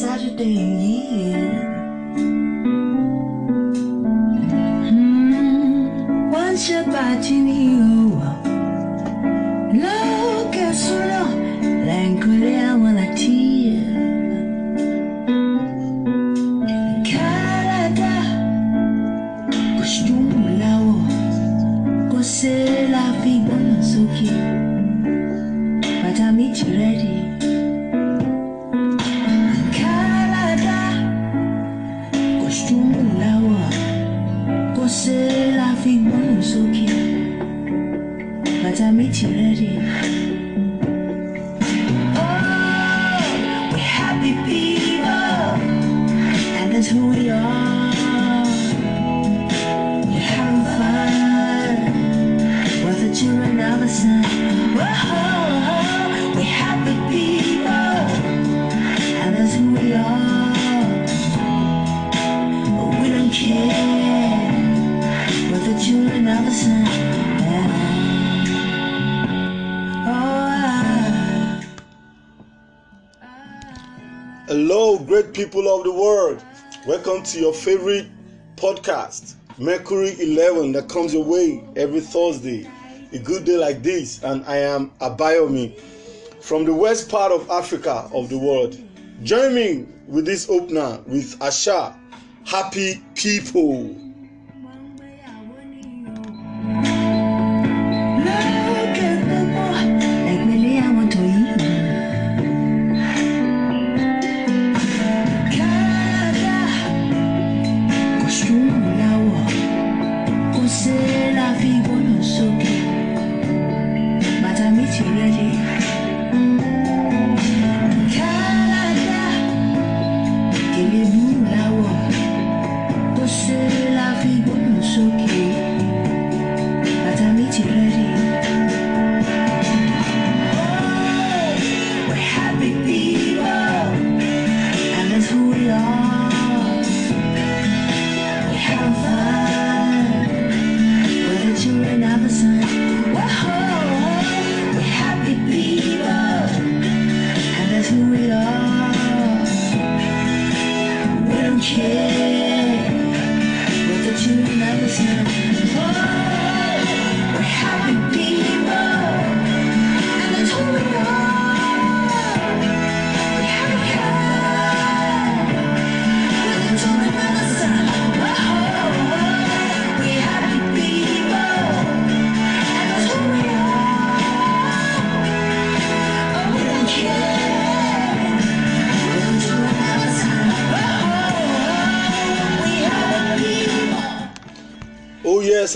Saturday. Favorite podcast, Mercury 11, that comes your way every Thursday. A good day like this, and I am Abayomi from the west part of Africa of the world. Join me with this opener with Asha, Happy People.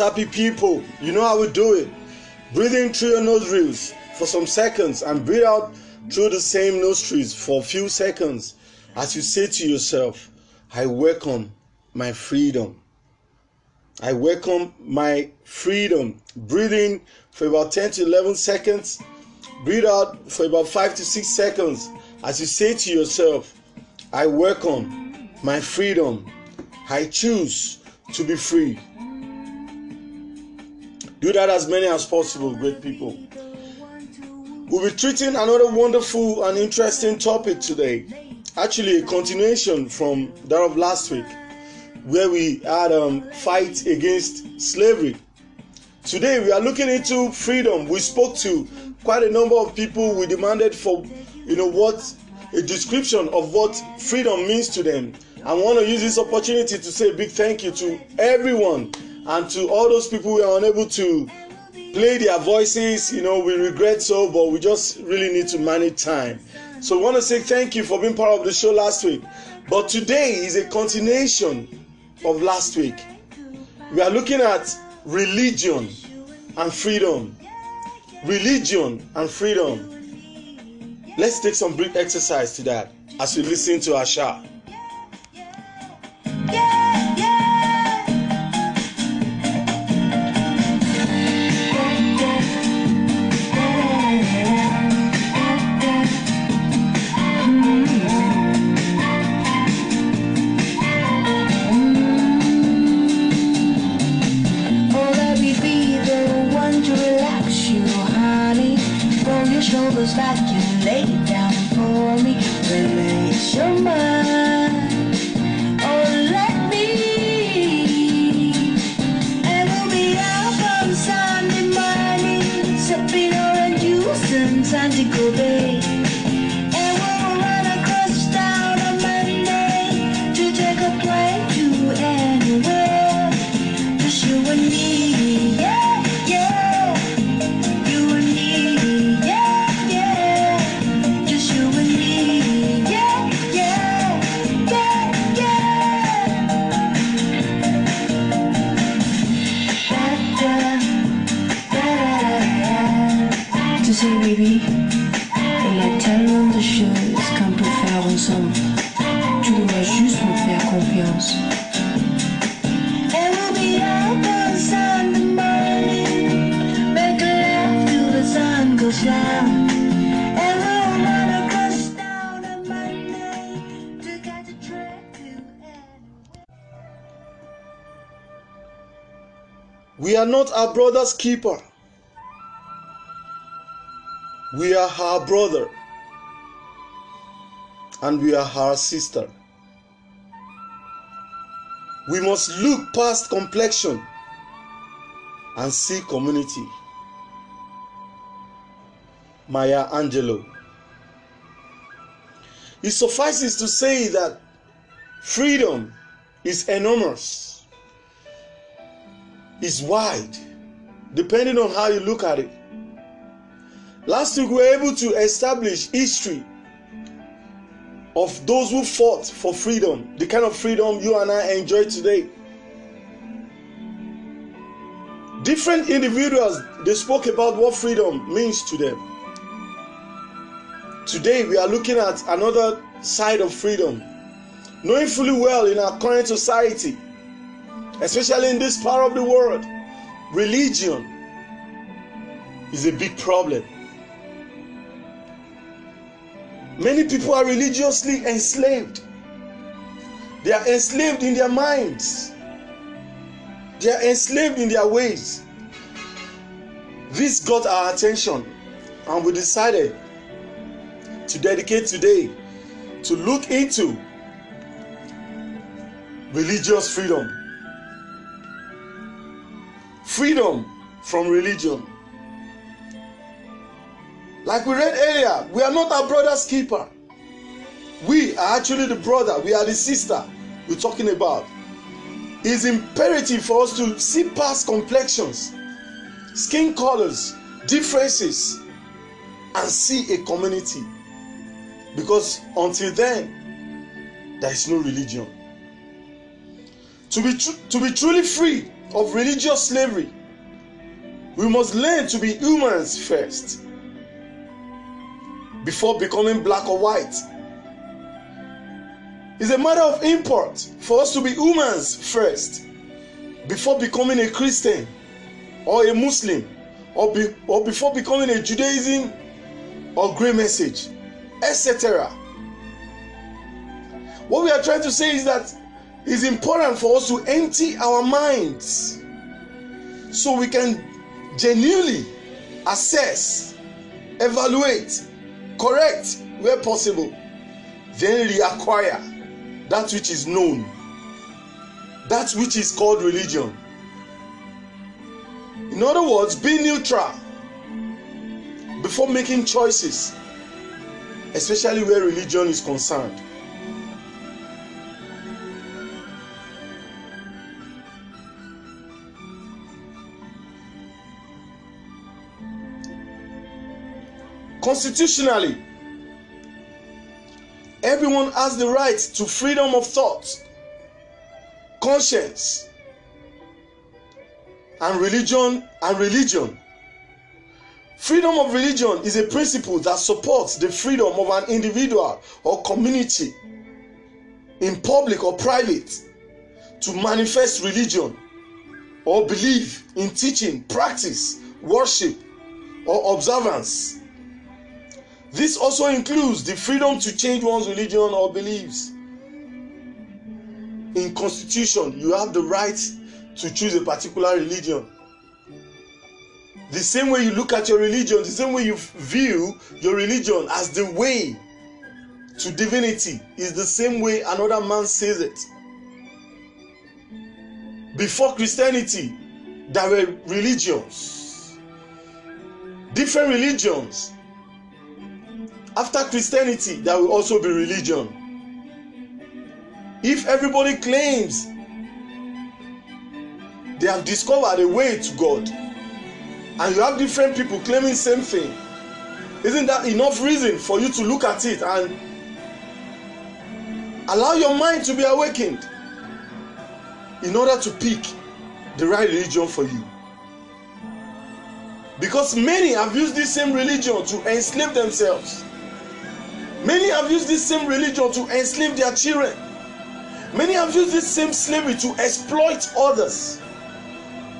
Happy people. You know how we do it. Breathe in through your nostrils for some seconds and breathe out through the same nostrils for a few seconds as you say to yourself, I welcome my freedom. I welcome my freedom. Breathe in for about 10 to 11 seconds. Breathe out for about 5 to 6 seconds as you say to yourself, I welcome my freedom. I choose to be free. Do that as many as possible, great people. We'll be treating another wonderful and interesting topic today. Actually, a continuation from that of last week, where we had um, fight against slavery. Today, we are looking into freedom. We spoke to quite a number of people. We demanded for, you know, what a description of what freedom means to them. I want to use this opportunity to say a big thank you to everyone and to all those people who are unable to play their voices. You know, we regret so, but we just really need to manage time. So we want to say thank you for being part of the show last week. But today is a continuation of last week. We are looking at religion and freedom. Religion and freedom. Let's take some brief exercise to that as we listen to Asha. Shoulders back and lay it down for me. Release your mind. Our brother's keeper. We are her brother. And we are her sister. We must look past complexion and see community. Maya Angelou. It suffices to say that freedom is enormous, is wide, depending on how you look at it. Last week, we were able to establish history of those who fought for freedom, the kind of freedom you and I enjoy today. Different individuals they spoke about what freedom means to them. Today, we are looking at another side of freedom, knowing fully well in our current society, especially in this part of the world, religion is a big problem. Many people are religiously enslaved. They are enslaved in their minds. They are enslaved in their ways. This got our attention, and we decided to dedicate today to look into religious freedom. Freedom from religion. Like we read earlier, we are not our brother's keeper. We are actually the brother, we are the sister we're talking about. It's imperative for us to see past complexions, skin colors, differences, and see a community. Because until then, there is no religion. To be, tr- to be truly free of religious slavery, we must learn to be humans first before becoming black or white. It's a matter of import for us to be humans first before becoming a Christian or a Muslim or, be, or before becoming a Judaism or Grail Message, etc. What we are trying to say is that it's important for us to empty our minds so we can genuinely assess, evaluate, correct where possible, then reacquire that which is known, that which is called religion. In other words, be neutral before making choices, especially where religion is concerned. Constitutionally, everyone has the right to freedom of thought, conscience, and religion and religion. Freedom of religion is a principle that supports the freedom of an individual or community in public or private to manifest religion or belief in teaching, practice, worship, or observance. This also includes the freedom to change one's religion or beliefs. In constitution, you have the right to choose a particular religion. The same way you look at your religion, the same way you view your religion as the way to divinity is the same way another man sees it. Before Christianity, there were religions, different religions. After Christianity, there will also be religion. If everybody claims they have discovered a way to God, and you have different people claiming same thing, isn't that enough reason for you to look at it and allow your mind to be awakened in order to pick the right religion for you? Because many have used this same religion to enslave themselves. Many have used this same religion to enslave their children. Many have used this same slavery to exploit others.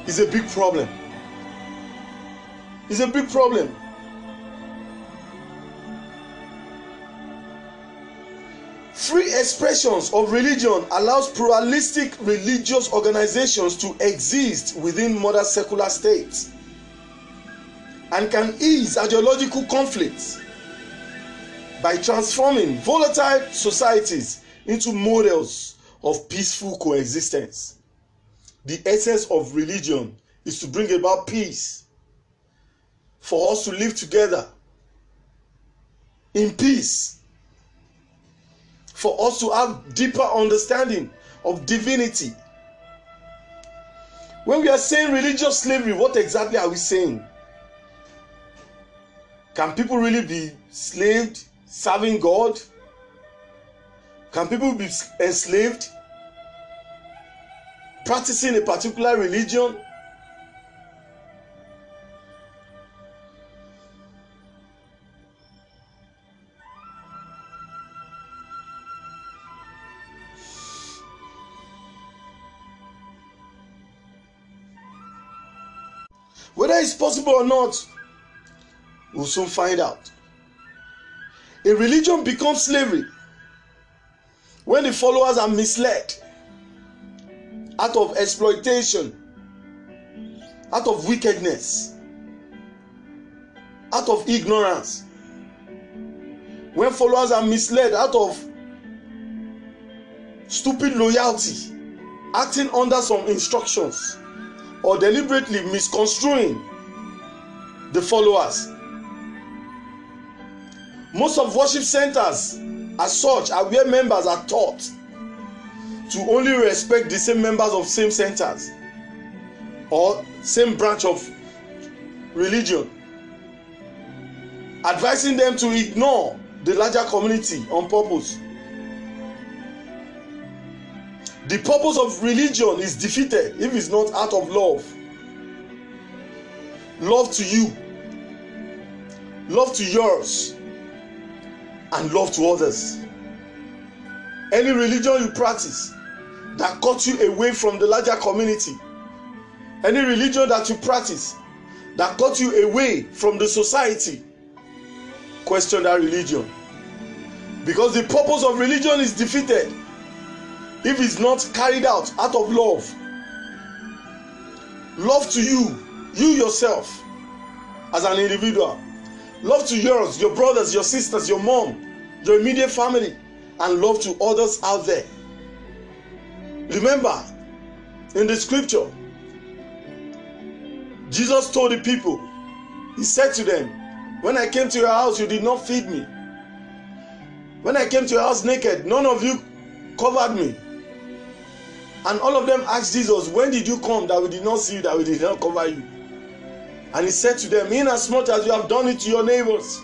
It's a big problem. It's a big problem. Free expressions of religion allows pluralistic religious organizations to exist within modern secular states and can ease ideological conflicts by transforming volatile societies into models of peaceful coexistence. The essence of religion is to bring about peace, for us to live together in peace, for us to have deeper understanding of divinity. When we are saying religious slavery, what exactly are we saying? Can people really be slaved serving God? Can people be enslaved? Practicing a particular religion? Whether it's possible or not, we'll soon find out. A religion becomes slavery when the followers are misled out of exploitation, out of wickedness, out of ignorance. When followers are misled out of stupid loyalty, acting under some instructions, or deliberately misconstruing the followers. Most of worship centers, as such, are where members are taught to only respect the same members of same centers or same branch of religion, advising them to ignore the larger community on purpose. The purpose of religion is defeated if it's not out of love. Love to you, love to yours, and love to others. Any religion you practice that cuts you away from the larger community, any religion that you practice that cuts you away from the society, question that religion. Because the purpose of religion is defeated if it's not carried out out of love. Love to you, you yourself, as an individual. Love to yours, your brothers, your sisters, your mom, your immediate family, and love to others out there. Remember, in the scripture, Jesus told the people, He said to them, When I came to your house, you did not feed me. When I came to your house naked, none of you covered me. And all of them asked Jesus, When did you come that we did not see you, that we did not cover you? And he said to them, Inasmuch as you have done it to your neighbors,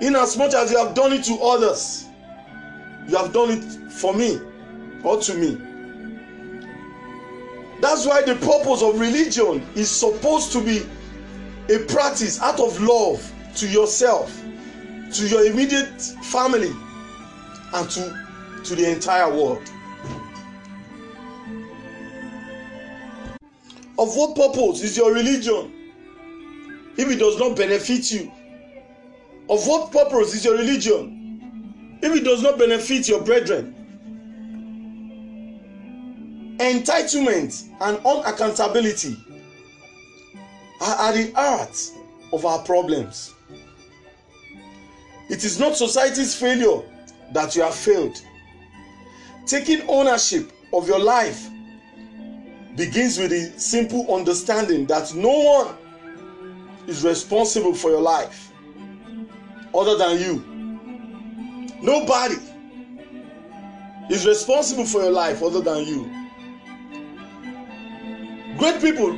inasmuch as you have done it to others, you have done it for me or to me. That's why the purpose of religion is supposed to be a practice out of love to yourself, to your immediate family, and to, to the entire world. Of what purpose is your religion if it does not benefit you? Of what purpose is your religion if it does not benefit your brethren? Entitlement and unaccountability are at the heart of our problems. It is not society's failure that you have failed. Taking ownership of your life begins with the simple understanding that no one is responsible for your life other than you. Nobody is responsible for your life other than you. Great people,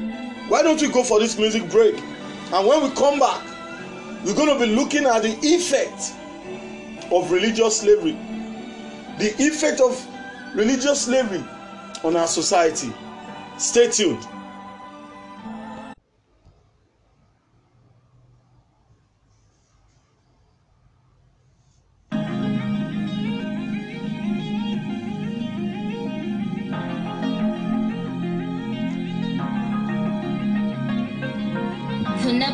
why don't we go for this music break? And when we come back, we're going to be looking at the effect of religious slavery. The effect of religious slavery on our society. Stay tuned.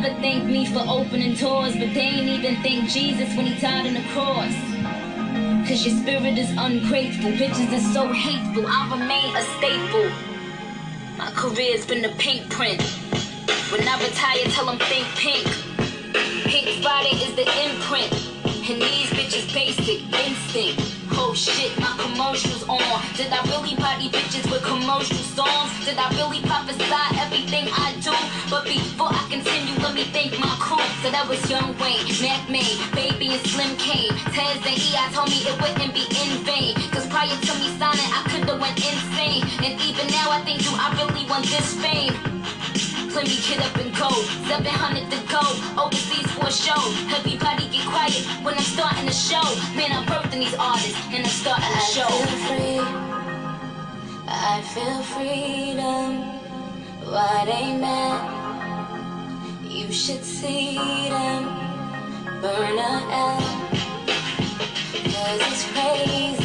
Never thank me for opening doors, but they ain't even thank Jesus when he died on the cross. Cause your spirit is ungrateful, bitches is so hateful, I remain a staple. My career's been a pink print. When I retire, tell them think pink. Pink Friday is the imprint. And these bitches basic instinct. Oh shit, my commercials on. Did I really party bitches with commercial songs? Did I really prophesy everything I do? But before I continue, let me thank my crew. So that was Young Wayne, Mack Maine, Baby and Slim Kane. Tez and E.I. told me it wouldn't be in vain. Cause prior to me signing, I could've went insane. And even now I think, do I really want this fame? Let me get up and go. 700 to go. Overseas for a show. Everybody get quiet when I'm starting the show. Man, I'm birthing these artists and I'm starting the show. I feel freedom. Why they mad? You should see them burn out. Cause it's crazy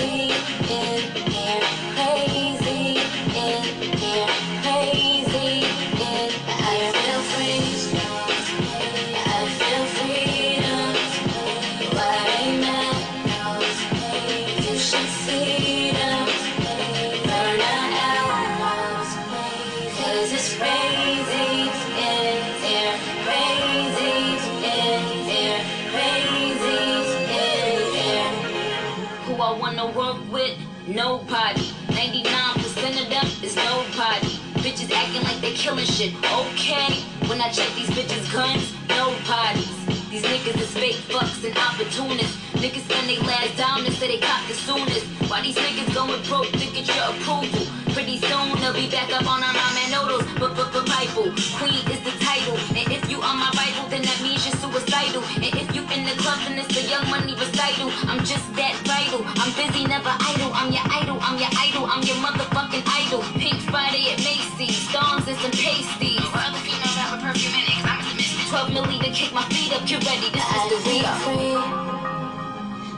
they killing shit. Okay. When I check these bitches' guns, no bodies. These niggas is fake fucks and opportunists. Niggas spend they last dime and say they cop the soonest. Why these niggas going broke to get your approval? Pretty soon they'll be back up on our ramen noodles. But but but Bible, Queen is the title. And if you are my rival, then that means you're suicidal. And if you in the club, then it's the young money recital. I'm just that vital. I'm busy, never idle. 12 milli to kick my feet up. Get ready, this is I the feel re-up. free.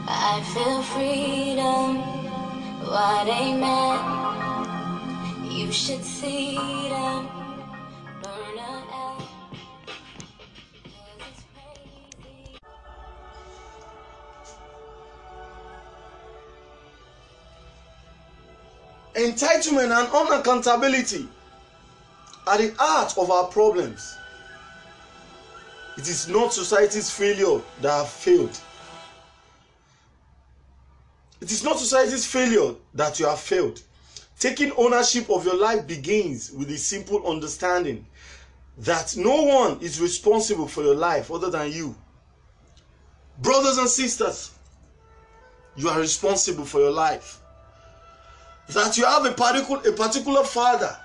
I feel freedom. Why they mad? You should see them burn out. 'Cause. Entitlement and unaccountability are the heart of our problems. It is not society's failure that have failed. It is not society's failure that you have failed. Taking ownership of your life begins with the simple understanding that no one is responsible for your life other than you. Brothers and sisters, you are responsible for your life. That you have a particular, a particular father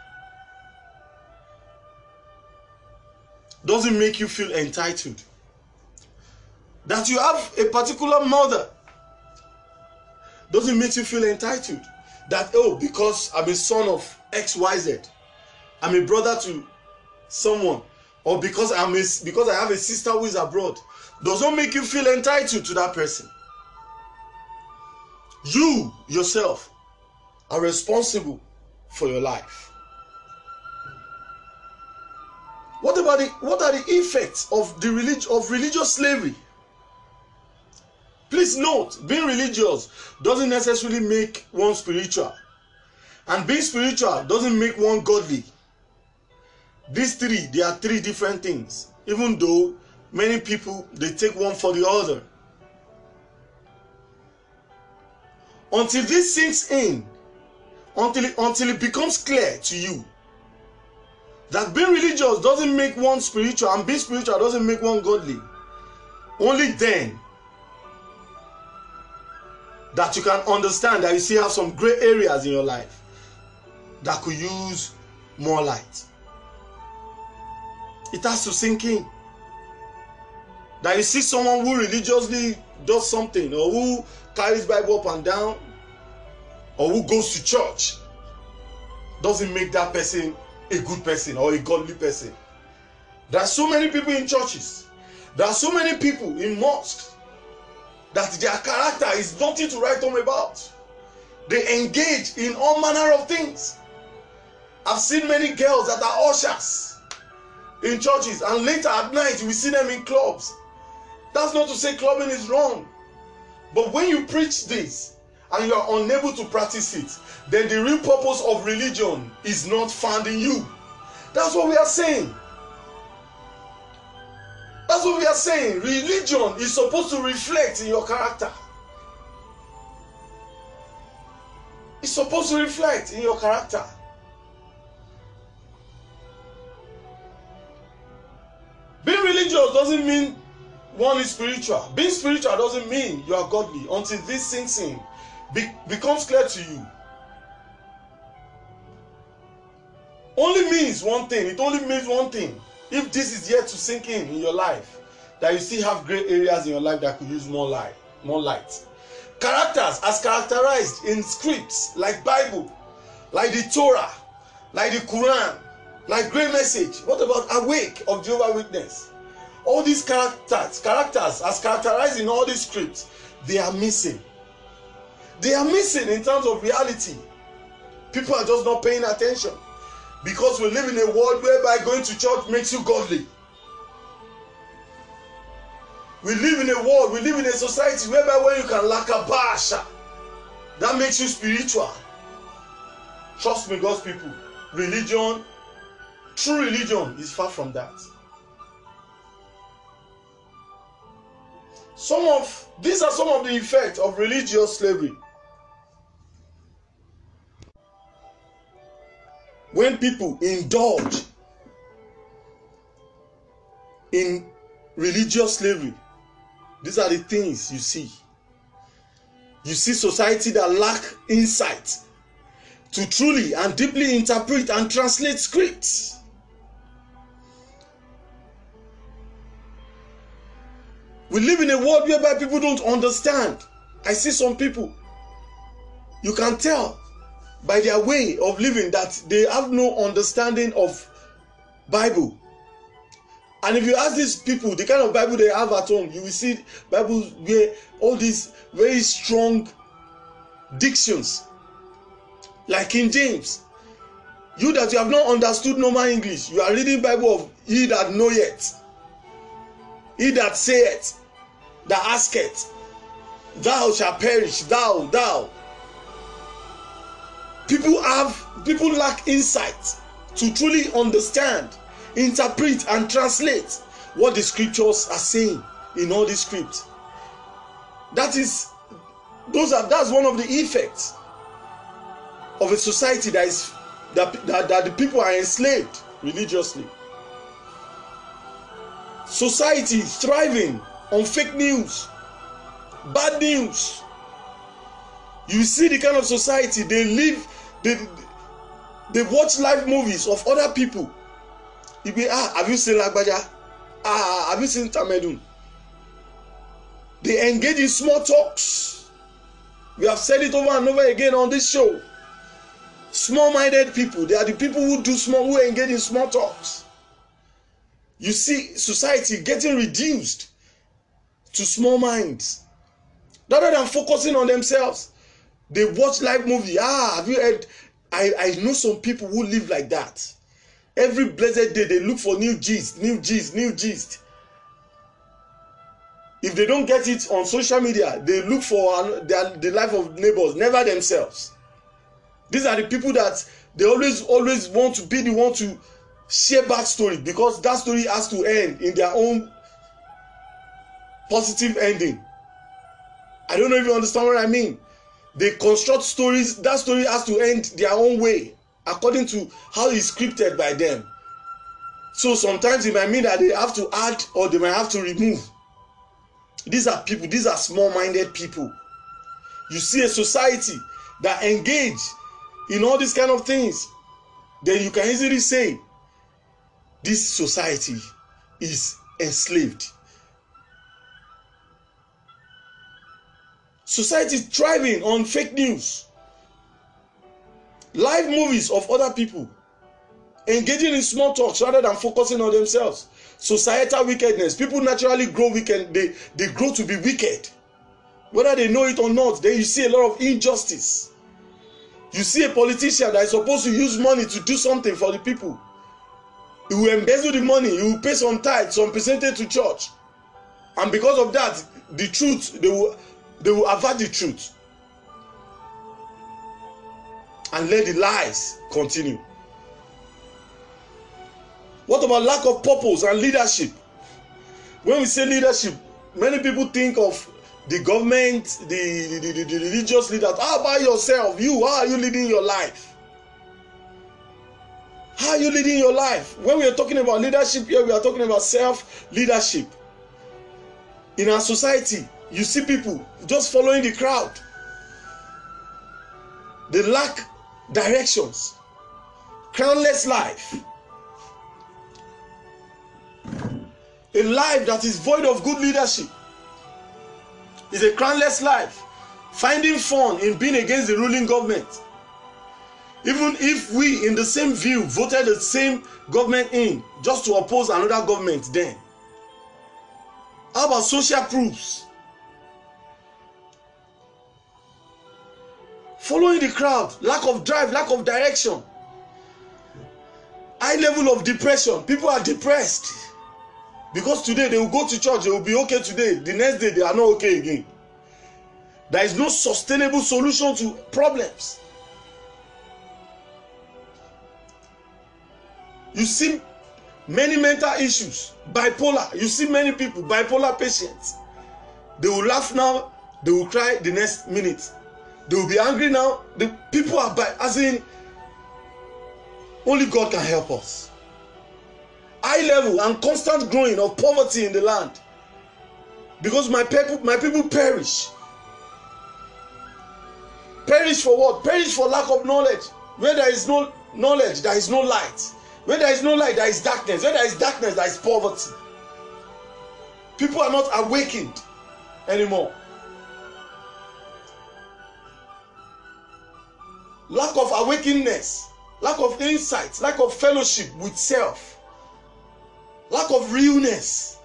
doesn't make you feel entitled. That you have a particular mother doesn't make you feel entitled. That, oh, because I'm a son of XYZ, I'm a brother to someone, or because I'm a, because I have a sister who is abroad, does not make you feel entitled to that person. You yourself are responsible for your life. What about the what are the effects of the relig- of religious slavery? Please note, being religious doesn't necessarily make one spiritual, and being spiritual doesn't make one godly. these three they are three different things even though many people they take one for the other until this sinks in until it, until it becomes clear to you that being religious doesn't make one spiritual and being spiritual doesn't make one godly. Only then that you can understand that you still have some gray areas in your life that could use more light. It has to sink in. That you see someone who religiously does something or who carries bible up and down or who goes to church doesn't make that person a good person or a godly person. There are so many people in churches. There are so many people in mosques that their character is nothing to write home about. They engage in all manner of things. I've seen many girls that are ushers in churches and later at night we see them in clubs. That's not to say clubbing is wrong but when you preach this and you are unable to practice it then the real purpose of religion is not found in you. That's what we are saying. That's what we are saying. Religion is supposed to reflect in your character. It's supposed to reflect in your character. Being religious doesn't mean one is spiritual. Being spiritual doesn't mean you are godly. Until this sinks in be becomes clear to you. Only means one thing. It only means one thing. If this is yet to sink in in your life that you still have gray areas in your life that could use more light more light. Characters as characterized in scripts like bible like the torah like the quran like great message. What about awake of jehovah witness? All these characters characters as characterized in all these scripts they are missing they are missing in terms of reality. People are just not paying attention. Because we live in a world whereby going to church makes you godly. We live in a world we live in a society whereby when you can lakabasha that makes you spiritual. Trust me god's people religion true religion is far from that. Some of these are some of the effects of religious slavery when people indulge in religious slavery these are the things you see. You see society that lack insight to truly and deeply interpret and translate scripts. We live in a world whereby people don't understand. I see some people you can tell by their way of living that they have no understanding of bible. And if you ask these people the kind of bible they have at home you will see bibles where all these very strong dictions. Like king james you that you have not understood normal english you are reading bible of he that knoweth he that saith that asketh. Thou shalt perish thou thou people have people lack insight to truly understand interpret and translate what the scriptures are saying in all the script that is those are that's one of the effects of a society that is that, that, that the people are enslaved religiously. Society thriving on fake news bad news. You see the kind of society they live they they watch live movies of other people. You be ah have you seen lagbaja ah have you seen tamedun they engage in small talks. We have said it over and over again on this show. Small minded people they are the people who do small who engage in small talks. You see society getting reduced to small minds rather than focusing on themselves they watch live movie. Ah have you heard? I i know some people who live like that. Every blessed day they look for new gist new gist new gist. If they don't get it on social media they look for their the life of neighbors never themselves. These are the people that they always always want to be the one to share bad story because that story has to end in their own positive ending. I don't know if you understand what i mean they construct stories that story has to end their own way according to how it's scripted by them. So sometimes it might mean that they have to add or they might have to remove. These are people these are small minded people. You see a society that engage in all these kind of things then you can easily say this society is enslaved society thriving on fake news. Live movies of other people engaging in small talks rather than focusing on themselves. Societal wickedness. People naturally grow wicked. They they grow to be wicked. Whether they know it or not then you see a lot of injustice. You see a politician that is supposed to use money to do something for the people. He will embezzle the money he will pay some tithe some percentage to church. And because of that the truth they will they will avert the truth. And let the lies continue. What about lack of purpose and leadership? When we say leadership many people think of the government the the the, the religious leaders. How about yourself? You how are you leading your life? How are you leading your life? When we are talking about leadership here we are talking about self leadership in our society you see people just following the crowd. They lack directions. Crownless life. A life that is void of good leadership. Is a crownless life. Finding fun in being against the ruling government. Even if we in the same view voted the same government in just to oppose another government then. How about social proofs following the crowd lack of drive lack of direction high level of depression people are depressed. Because today they will go to church they will be okay today the next day they are not okay again. There is no sustainable solution to problems. You see many mental issues bipolar. You see many people bipolar patients. They will laugh now they will cry the next minute they will be angry now. The people are by as in only god can help us. High level and constant growing of poverty in the land. Because my people my people perish. Perish for what? Perish for lack of knowledge. Where there is no knowledge there is no light. Where there is no light there is darkness. Where there is darkness there is poverty. People are not awakened anymore lack of awakeness lack of insight lack of fellowship with self lack of realness.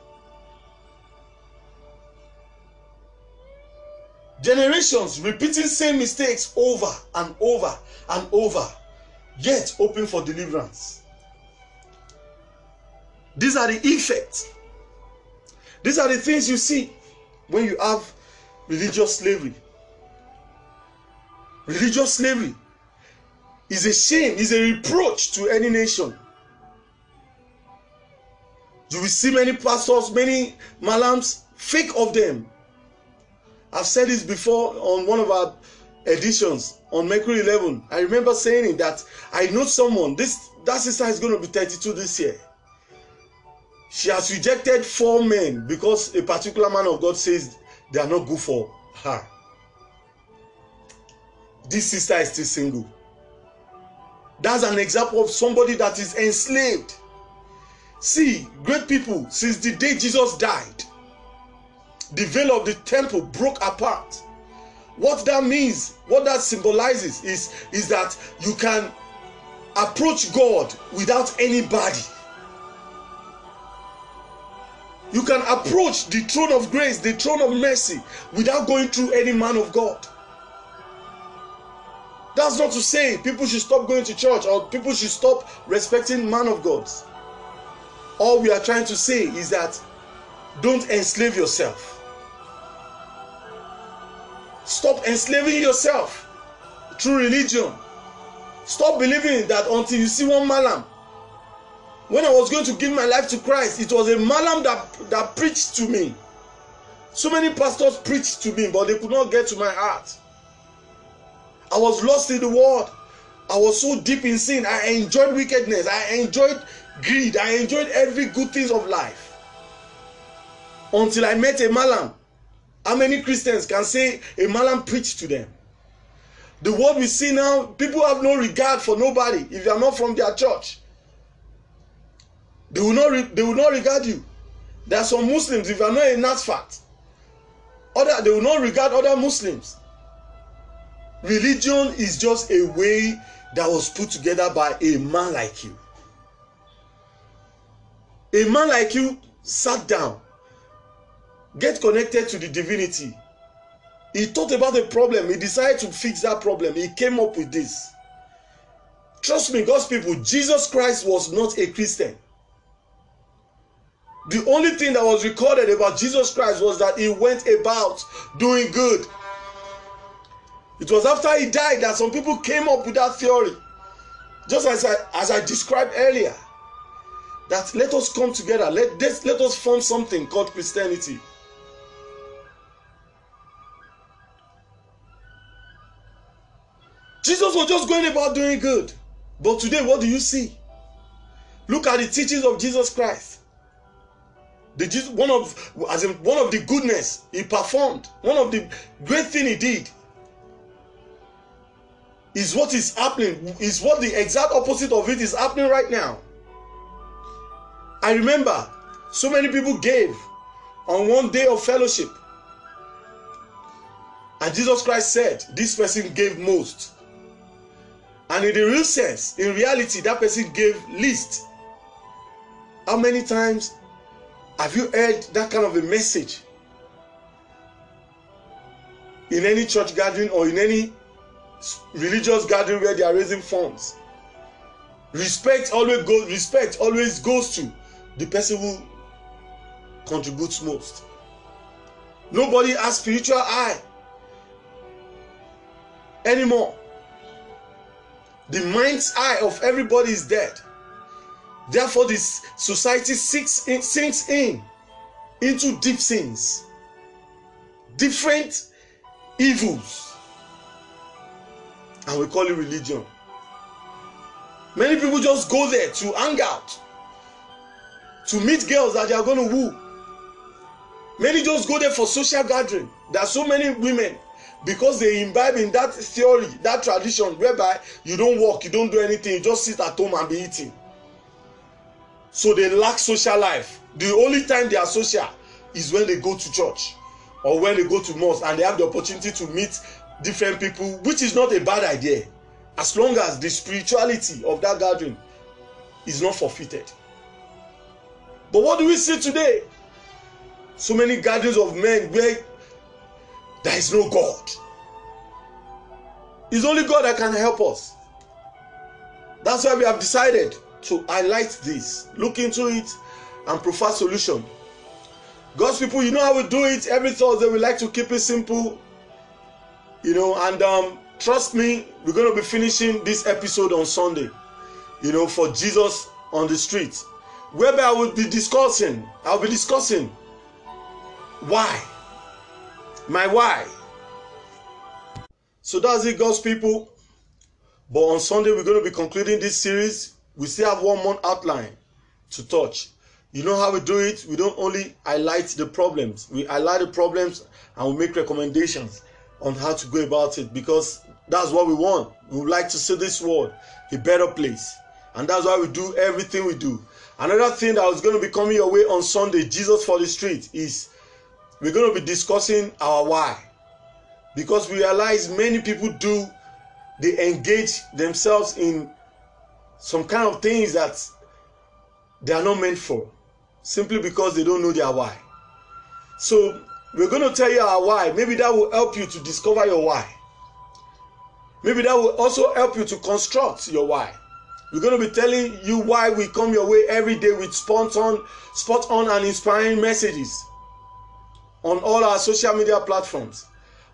Generations repeating same mistakes over and over and over yet hoping for deliverance. These are the effects. These are the things you see when you have religious slavery. Religious slavery is a shame. Is a reproach to any nation. You will see many pastors many malams fake of them. I've said this before on one of our editions on mercury 11 i remember saying that i know someone this that sister is going to be 32 this year. She has rejected four men because a particular man of god says they are not good for her. This sister is still single that's an example of somebody that is enslaved. See great people since the day jesus died the veil of the temple broke apart. What that means what that symbolizes is is that you can approach god without anybody. You can approach the throne of grace the throne of mercy without going through any man of god that's not to say people should stop going to church or people should stop respecting man of gods all we are trying to say is that don't enslave yourself stop enslaving yourself through religion stop believing that until you see one malam when I was going to give my life to Christ, it was a malam that, that preached to me. So many pastors preached to me, but they could not get to my heart. I was lost in the world. I was so deep in sin. I enjoyed wickedness. I enjoyed greed. I enjoyed every good things of life. Until I met a malam. How many Christians can say a malam preached to them? The world we see now, people have no regard for nobody if you are not from their church. They will not, re- they will not regard you. There are some Muslims, if you are not a Nasfat, other, they will not regard other Muslims. Religion is just a way that was put together by a man like you. A man like you sat down, get connected to the divinity. He thought about the problem, he decided to fix that problem. He came up with this. Trust me, God's people, Jesus Christ was not a Christian. The only thing that was recorded about Jesus Christ was that he went about doing good. It was after he died that some people came up with that theory. Just as I, as I described earlier, that let us come together, let, this, let us form something called Christianity. Jesus was just going about doing good. But today, what do you see? Look at the teachings of Jesus Christ. The one of as in one of the goodness he performed, one of the great thing he did is what is happening, is what the exact opposite of it is happening right now. I remember so many people gave on one day of fellowship. And Jesus Christ said, This person gave most. And in the real sense, in reality, that person gave least. How many times have you heard that kind of a message in any church gathering or in any religious gathering where they are raising funds? Respect always goes. Respect always goes to the person who contributes most. Nobody has spiritual eye anymore. The mind's eye of everybody is dead. Therefore, this society sinks in, sinks in into deep sins, different evils, and we call it religion. Many people just go there to hang out, to meet girls that they are to woo. Many just go there for social gathering. There are so many women because they imbibe in that theory, that tradition, whereby you don't work, you don't do anything, you just sit at home and be eating. So they lack social life. The only time they are social is when they go to church or when they go to mosque and they have the opportunity to meet different people, which is not a bad idea, as long as the spirituality of that gathering is not forfeited. But what do we see today? So many gatherings of men where there is no God. It's only God that can help us. That's why we have decided to highlight this, look into it, and provide solution. God's people, you know how we do it. Every Thursday, we like to keep it simple, you know. And um, trust me, we're going to be finishing this episode on Sunday, you know, for Jesus on the street, whereby I will be discussing. I'll be discussing why, my why. So that's it, God's people. But on Sunday, we're going to be concluding this series we still have one month outline to touch. You know how we do it? We don't only highlight the problems, we highlight the problems and we make recommendations on how to go about it because that's what we want. We would like to see this world a better place. And that's why we do everything we do. Another thing that was going to be coming your way on Sunday, Jesus for the Street, is we're going to be discussing our why. Because we realize many people do, they engage themselves in some kind of things that they are not meant for simply because they don't know their why. So we're going to tell you our why. Maybe that will help you to discover your why. Maybe that will also help you to construct your why. We're going to be telling you why we come your way every day with spot on, spot on and inspiring messages on all our social media platforms.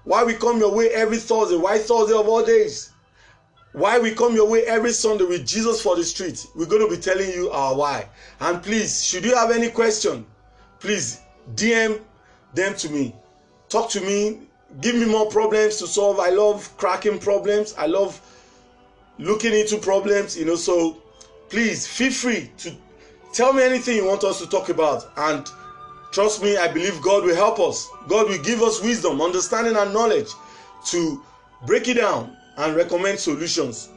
Why we come your way every Thursday. Why Thursday of all days? why we come your way every Sunday with Jesus for the street. We're going to be telling you our why. And please, should you have any question, please DM them to me. Talk to me. Give me more problems to solve. I love cracking problems. I love looking into problems, you know. So please feel free to tell me anything you want us to talk about. And trust me, I believe God will help us. God will give us wisdom, understanding, and knowledge to break it down and recommend solutions.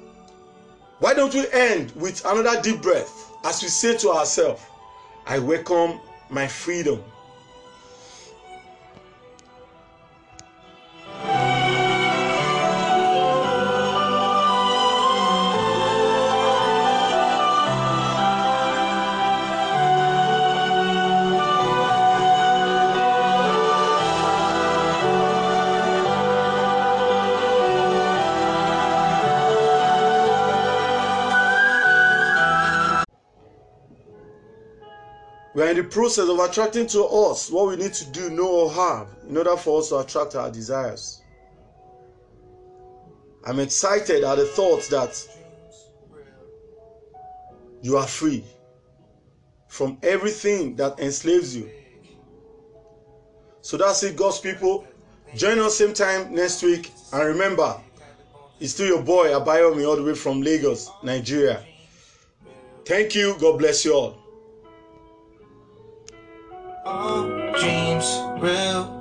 Why don't we end with another deep breath as we say to ourselves, I welcome my freedom. The process of attracting to us what we need to do, know, or have in order for us to attract our desires. I'm excited at the thought that you are free from everything that enslaves you. So that's it, God's people. Join us same time next week. And remember, it's still your boy Abayomi all the way from Lagos, Nigeria. Thank you. God bless you all. All dreams real.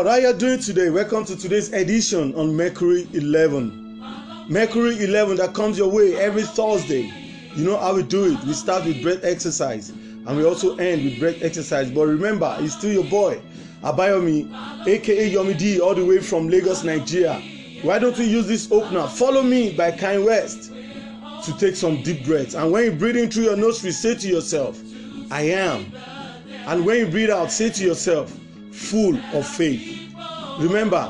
World, how you doing today? Welcome to today's edition on Mercury 11. Mercury 11 that comes your way every Thursday. You know how we do it. We start with breath exercise and we also end with breath exercise. But remember, it's still your boy, Abayomi, aka Yomi D, all the way from Lagos, Nigeria. Why don't we use this opener? Follow me by Kind West to take some deep breaths. And when you breathe in through your nostrils, say to yourself, I am. And when you breathe out, say to yourself, full of faith. Remember,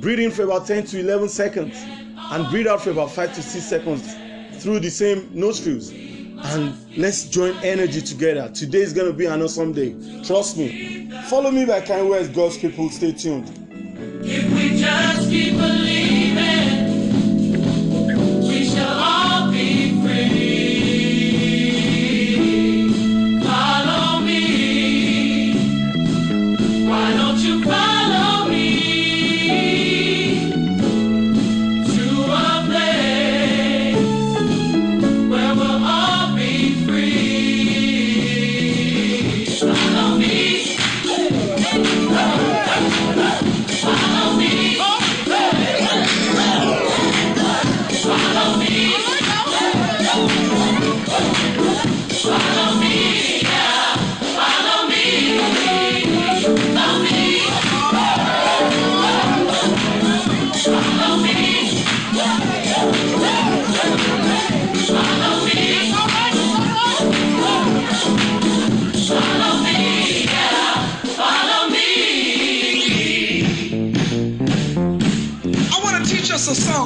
breathe in for about 10 to 11 seconds and breathe out for about 5 to 6 seconds through the same nostrils. And let's join energy together. Today is going to be an awesome day. Trust me. Follow me by Kind West, God's people. Stay tuned. If we just keep believing,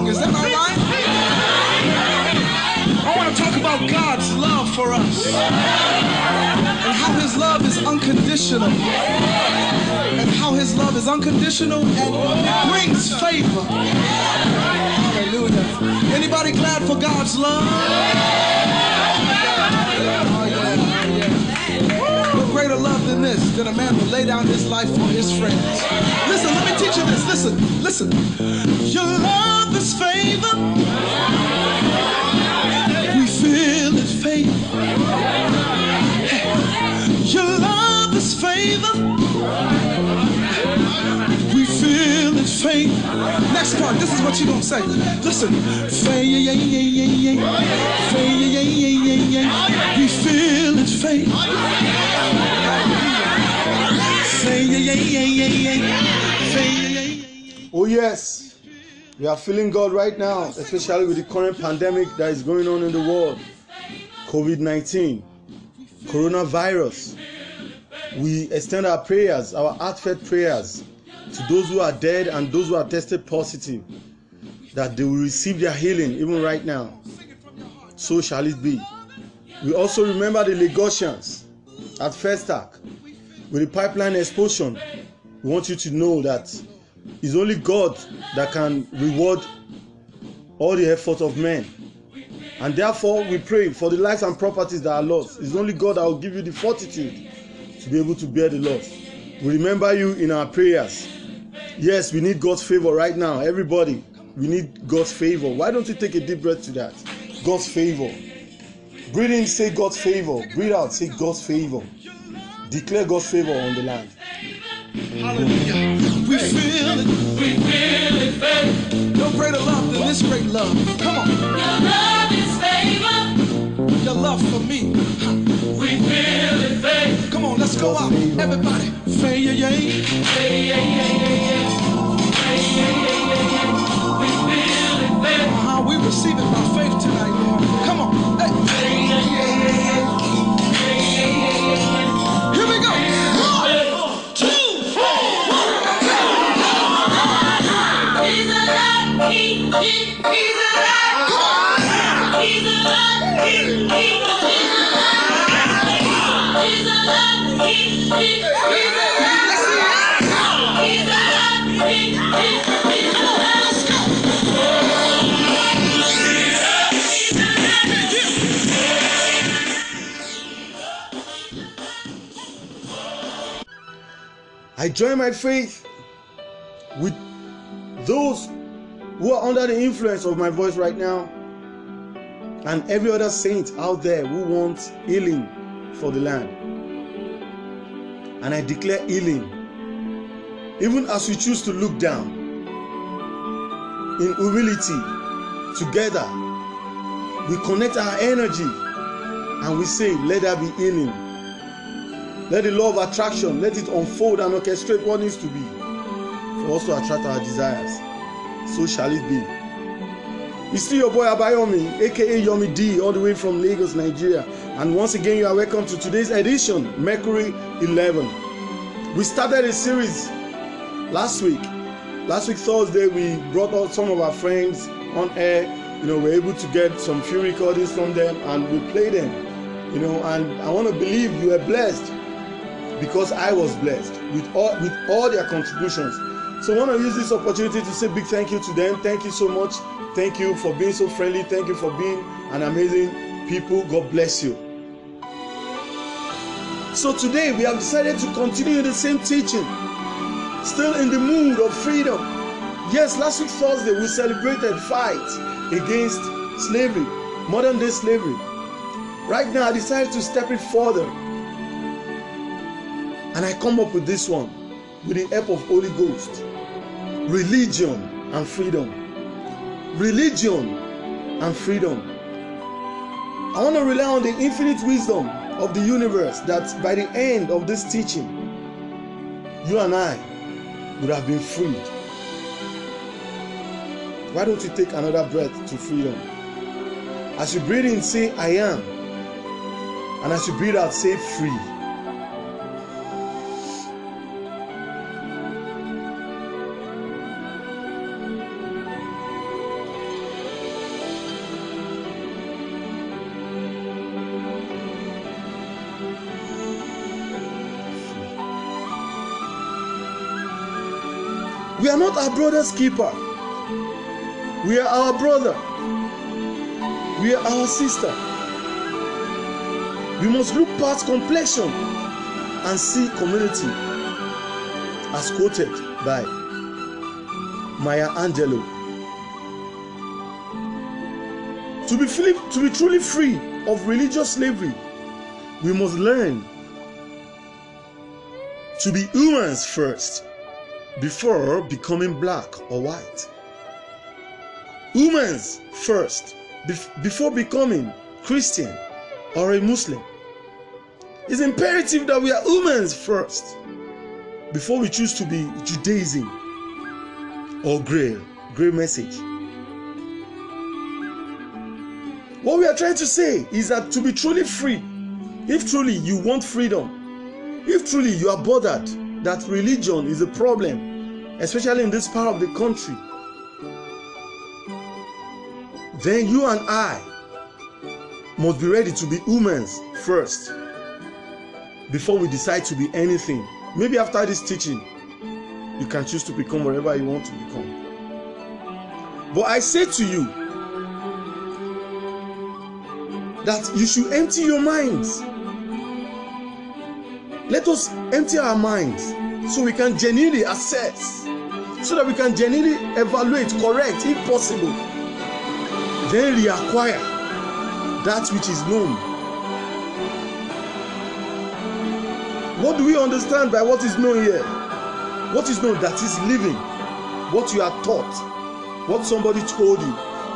Is that all right? I want to talk about God's love for us and how His love is unconditional. And how His love is unconditional and brings favor. Hallelujah. Anybody glad for God's love? Greater love than this, than a man will lay down his life for his friends. Listen, let me teach you this. Listen, listen. Your love is favor. We feel His favor. Your love is favor. We feel His favor. Next part, this is what you're gonna say. Listen, yeah, yeah. We feel His favor. Oh, yes. We are feeling God right now, especially with the current pandemic that is going on in the world COVID 19, coronavirus. We extend our prayers, our heartfelt prayers, to those who are dead and those who are tested positive, that they will receive their healing even right now. So shall it be. We also remember the Lagosians at Festac with the pipeline explosion. We want you to know that it's only God that can reward all the effort of men. And therefore, we pray for the lives and properties that are lost. It's only God that will give you the fortitude to be able to bear the loss. We remember you in our prayers. Yes, we need God's favor right now. Everybody, we need God's favor. Why don't you take a deep breath to that? God's favor. Breathe in, say God's favor. Breathe out, say God's favor. Declare God's favor on the land. Hallelujah. We feel it. We feel it, babe. No greater love than this great love. Come on. Your love is favor. Your love for me. We feel it, babe. Come on, let's go out. Everybody. Say yeah, yeah. Hey, yeah, yeah, yeah, yeah. Hey, yeah, yeah, yeah, yeah. We feel it, babe. Uh-huh. We receive it by faith tonight, Lord. Come on. Hey. Hey, yeah, yeah, yeah, yeah. I join my faith with those who are under the influence of my voice right now and every other saint out there who wants healing for the land. And I declare healing even as we choose to look down in humility together. We connect our energy and we say, Let there be healing. Let the law of attraction let it unfold and orchestrate what needs to be for us to attract our desires. So shall it be. It's still your boy Abayomi, aka Yomi D, all the way from Lagos, Nigeria. And once again, you are welcome to today's edition, Mercury 11. We started a series last week. Last week, Thursday, we brought out some of our friends on air. You know, we we're able to get some few recordings from them and we played them. You know, and I want to believe you are blessed because I was blessed with all with all their contributions. So I want to use this opportunity to say big thank you to them. Thank you so much. Thank you for being so friendly. Thank you for being an amazing people. God bless you. So today we have decided to continue the same teaching, still in the mood of freedom. Yes, last week Thursday we celebrated fight against slavery, modern day slavery. Right now I decided to step it further and I come up with this one with the help of Holy Ghost. Religion and freedom. Religion and freedom. I want to rely on the infinite wisdom of the universe that by the end of this teaching, you and I would have been freed. Why don't you take another breath to freedom? As you breathe in, say, I am. And as you breathe out, say, free. Not our brother's keeper. We are our brother. We are our sister. We must look past complexion and see community as quoted by Maya Angelou. To be, free, to be truly free of religious slavery, we must learn to be humans first before becoming black or white. Humans first bef- before becoming Christian or a Muslim. It's imperative that we are humans first before we choose to be Judaism or Grail, Grail message. What we are trying to say is that to be truly free, if truly you want freedom, if truly you are bothered that religion is a problem, especially in this part of the country, then you and I must be ready to be humans first before we decide to be anything. Maybe after this teaching, you can choose to become whatever you want to become. But I say to you that you should empty your minds. Let us empty our minds so we can genuinely assess, so that we can genuinely evaluate, correct, if possible, then reacquire that which is known. What do we understand by what is known here? What is known that is living, what you are taught, what somebody told you,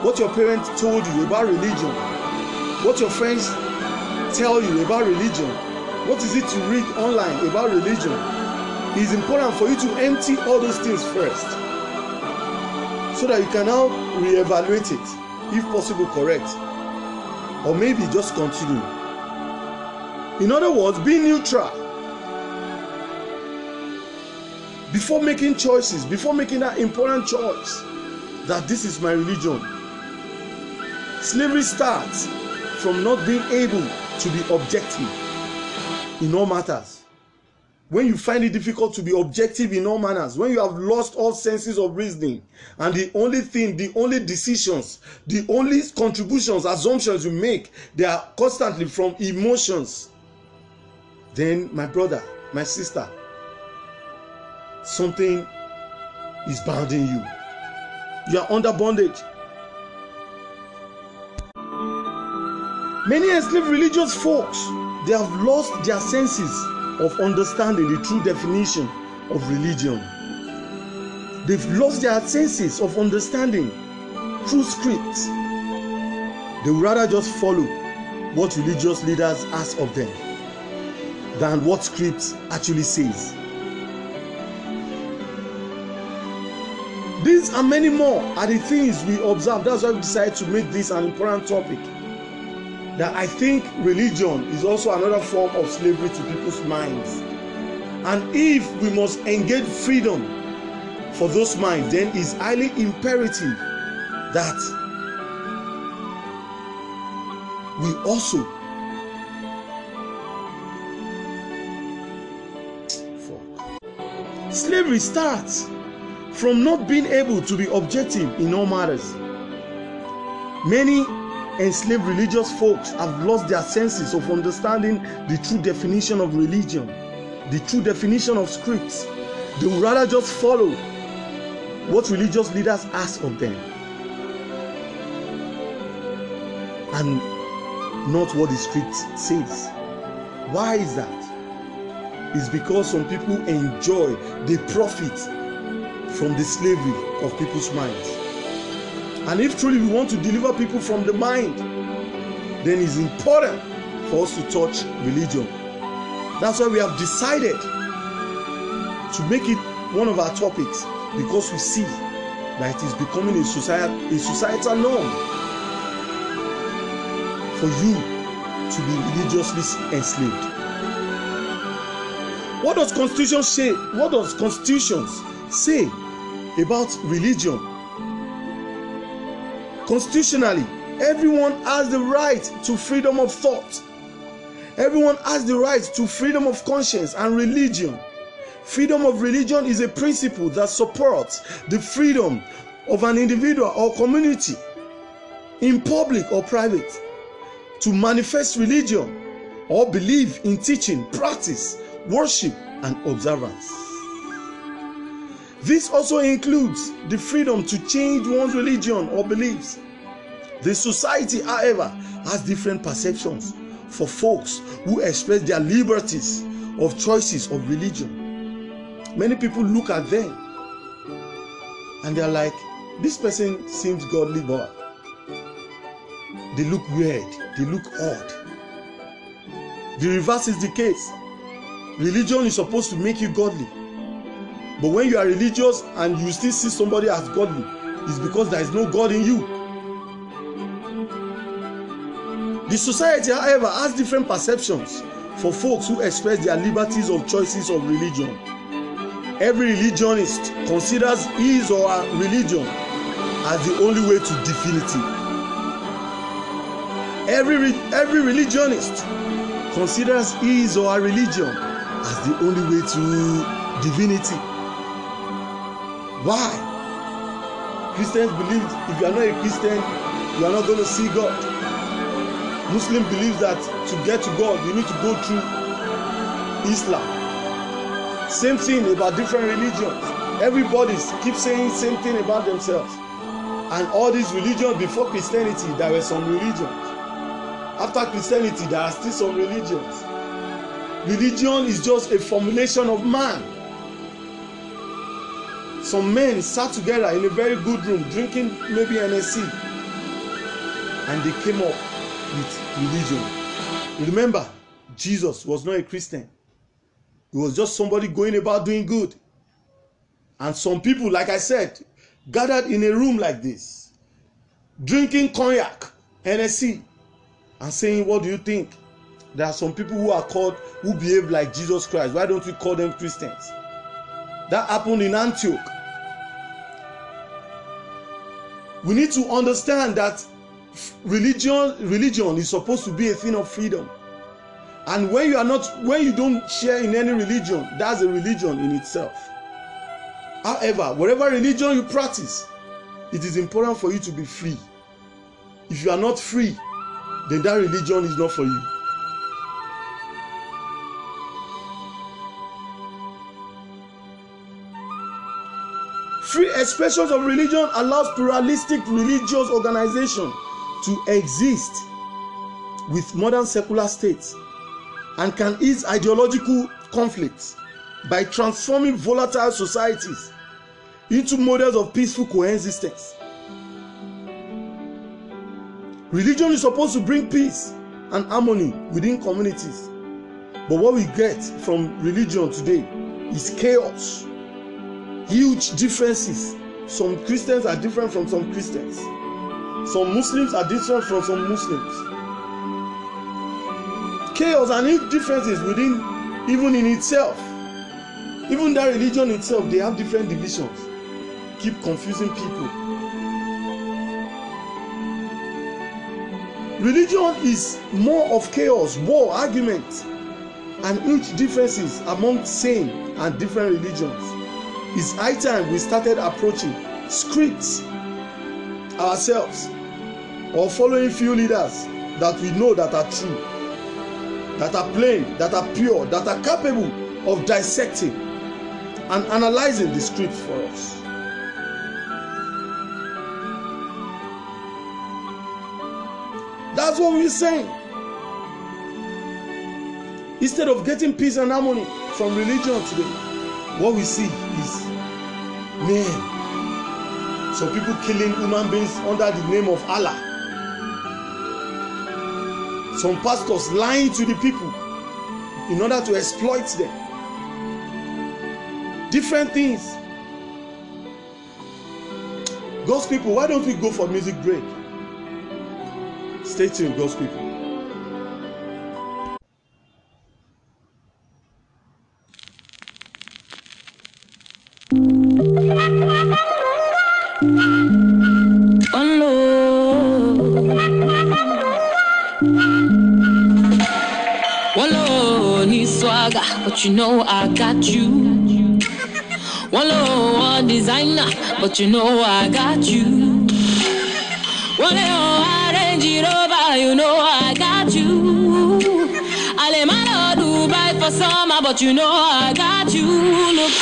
what your parents told you about religion, what your friends tell you about religion, what is it to read online about religion. It is important for you to empty all those things first so that you can now reevaluate it, if possible, correct, or maybe just continue. In other words, be neutral before making choices, before making that important choice that this is my religion. Slavery starts from not being able to be objective in all matters. When you find it difficult to be objective in all manners, when you have lost all senses of reasoning, and the only thing, the only decisions, the only contributions, assumptions you make, they are constantly from emotions, then, my brother, my sister, something is bounding you. You are under bondage. Many enslaved religious folks, they have lost their senses of understanding the true definition of religion. They've lost their senses of understanding true scripts. They would rather just follow what religious leaders ask of them than what scripts actually says. These and many more are the things we observe. That's why we decided to make this an important topic. That I think religion is also another form of slavery to people's minds. And if we must engage freedom for those minds, then it's highly imperative that we also slavery starts from not being able to be objective in all matters. Many enslaved religious folks have lost their senses of understanding the true definition of religion, the true definition of scripts. They would rather just follow what religious leaders ask of them and not what the script says. Why is that? It's because some people enjoy, they profit from the slavery of people's minds. And if truly we want to deliver people from the mind, then it's important for us to touch religion. That's why we have decided to make it one of our topics because we see that it is becoming a, society, a societal norm for you to be religiously enslaved. What does constitution say? What does constitutions say about religion? Constitutionally, everyone has the right to freedom of thought. Everyone has the right to freedom of conscience and religion. Freedom of religion is a principle that supports the freedom of an individual or community in public or private to manifest religion or believe in teaching, practice, worship, and observance. This also includes the freedom to change one's religion or beliefs. The society, however, has different perceptions for folks who express their liberties of choices of religion. Many people look at them and they're like, this person seems godly, but they look weird, they look odd. The reverse is the case. Religion is supposed to make you godly. But when you are religious and you still see somebody as godly, it's because there is no God in you. The society, however, has different perceptions for folks who express their liberties of choices of religion. Every religionist considers his or her religion as the only way to divinity. Every, every religionist considers his or her religion as the only way to divinity. Why? Christians believe if you are not a Christian, you are not going to see God. Muslim believes that to get to God, you need to go through Islam. Same thing about different religions. Everybody keeps saying same thing about themselves. And all these religions before Christianity, there were some religions. After Christianity, there are still some religions. Religion is just a formulation of man. Some men sat together in a very good room drinking maybe NSC and they came up with religion. Remember, Jesus was not a Christian. He was just somebody going about doing good. And some people, like I said, gathered in a room like this, drinking cognac, NSC, and saying, What do you think? There are some people who are called, who behave like Jesus Christ. Why don't we call them Christians? That happened in Antioch. We need to understand that religion religion is supposed to be a thing of freedom. And when you are not when you don't share in any religion that's a religion in itself. However whatever religion you practice it is important for you to be free. If you are not free then that religion is not for you free expressions of religion allows pluralistic religious organization to exist with modern secular states and can ease ideological conflicts by transforming volatile societies into models of peaceful coexistence. Religion is supposed to bring peace and harmony within communities. But what we get from religion today is chaos, huge differences. Some Christians are different from some Christians. Some Muslims are different from some Muslims. Chaos and huge differences within, even in itself. Even that religion itself, they have different divisions. Keep confusing people. Religion is more of chaos, war, argument, and huge differences among same and different religions. It's high time we started approaching scripts ourselves or following few leaders that we know that are true that are plain that are pure that are capable of dissecting and analyzing the script for us. That's what we're saying. Instead of getting peace and harmony from religion today what we see is men some people killing human beings under the name of allah. Some pastors lying to the people in order to exploit them. Different things. God's people why don't we go for music break? Stay tuned god's people know I got you. One low, designer, but you know I got you. One low, range it over, you know I got you. My Dubai for summer, but you know I got you. Look,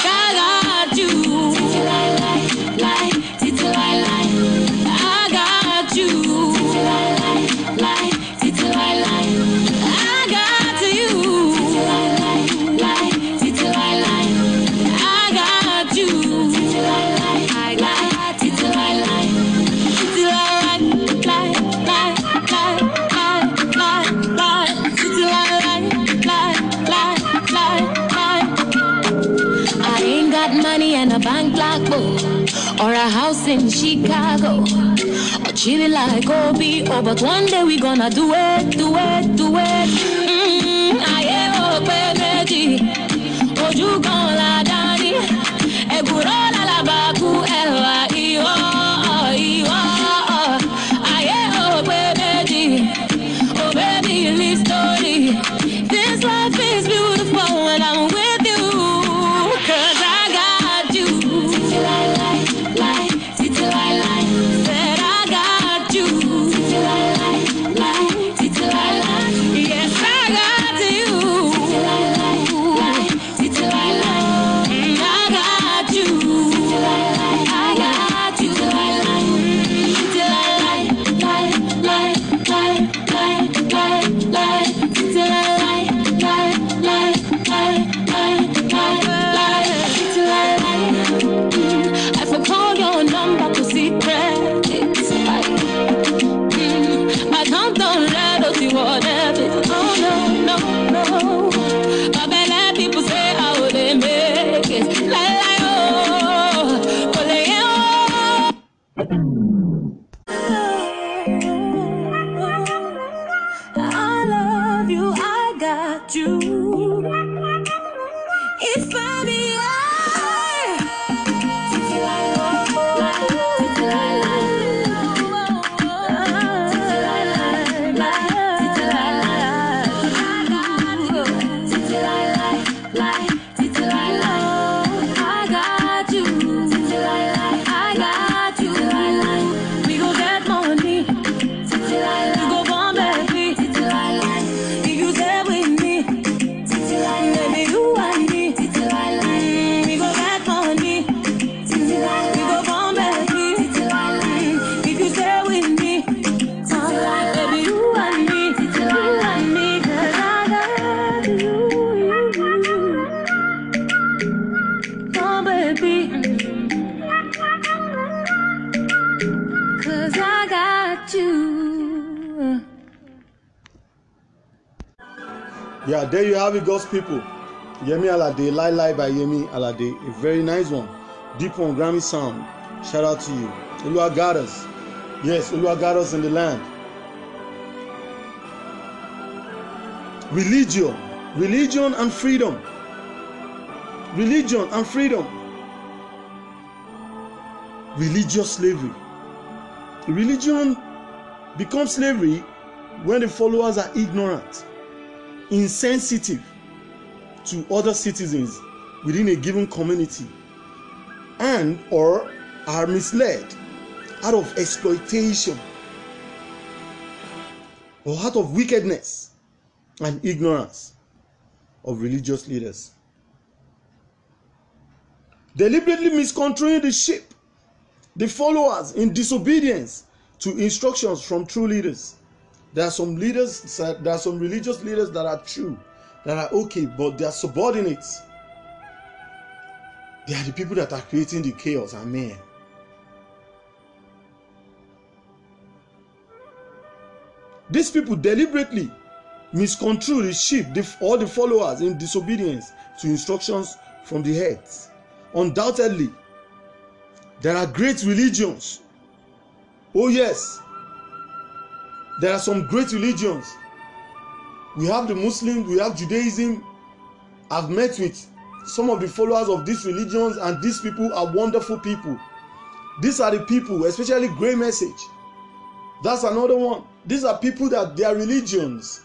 Chicago or chilly like Obi. Oh, but one day we gonna do it, do it, do it. Mm, ayé ò pé méjì, ojú kan là dání. People. Yemi Alade, Lie Lie by Yemi Alade, a very nice one. Deep one, Grammy sound. Shout out to you. Olua got us. Yes, Olua got us in the land. Religion, religion and freedom. Religion and freedom. Religious slavery. Religion becomes slavery when the followers are ignorant insensitive to other citizens within a given community and or are misled out of exploitation or out of wickedness and ignorance of religious leaders. Deliberately misconstruing the sheep the followers in disobedience to instructions from true leaders. There are some leaders there are some religious leaders that are true that are okay but they are subordinates. They are the people that are creating the chaos amen. These people deliberately miscontrol the sheep or the followers in disobedience to instructions from the heads. Undoubtedly there are great religions. Oh yes. There are some great religions we have the muslims we have judaism. I've met with some of the followers of these religions and these people are wonderful people. These are the people especially grail message. That's another one. These are people that their religions.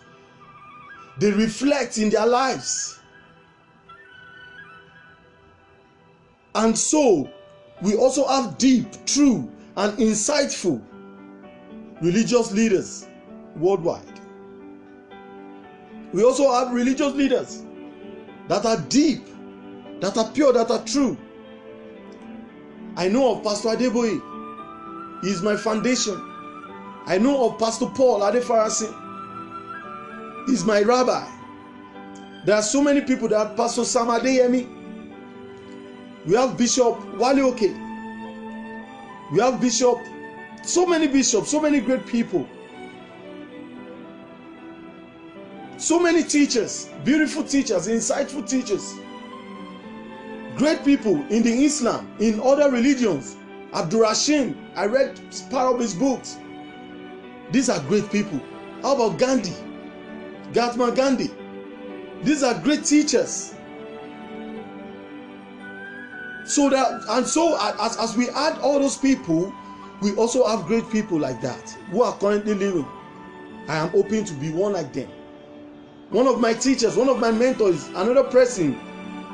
They reflect in their lives. And so, we also have deep, true, and insightful religious leaders worldwide. We also have religious leaders that are deep, that are pure, that are true. I know of Pastor Adeboye, he is my foundation. I know of Pastor Paul Adefarasi, he is my rabbi. There are so many people that Pastor Sam Adeyemi. We have Bishop Wale Oke. We have Bishop, so many bishops, so many great people. So many teachers, beautiful teachers, insightful teachers. Great people in the Islam, in other religions. Abdul Rashim, I read part of his books. These are great people. How about Gandhi? Gatma Gandhi. These are great teachers. So that and so as, as we add all those people, we also have great people like that who are currently living. I am hoping to be one like them. One of my teachers, one of my mentors, another person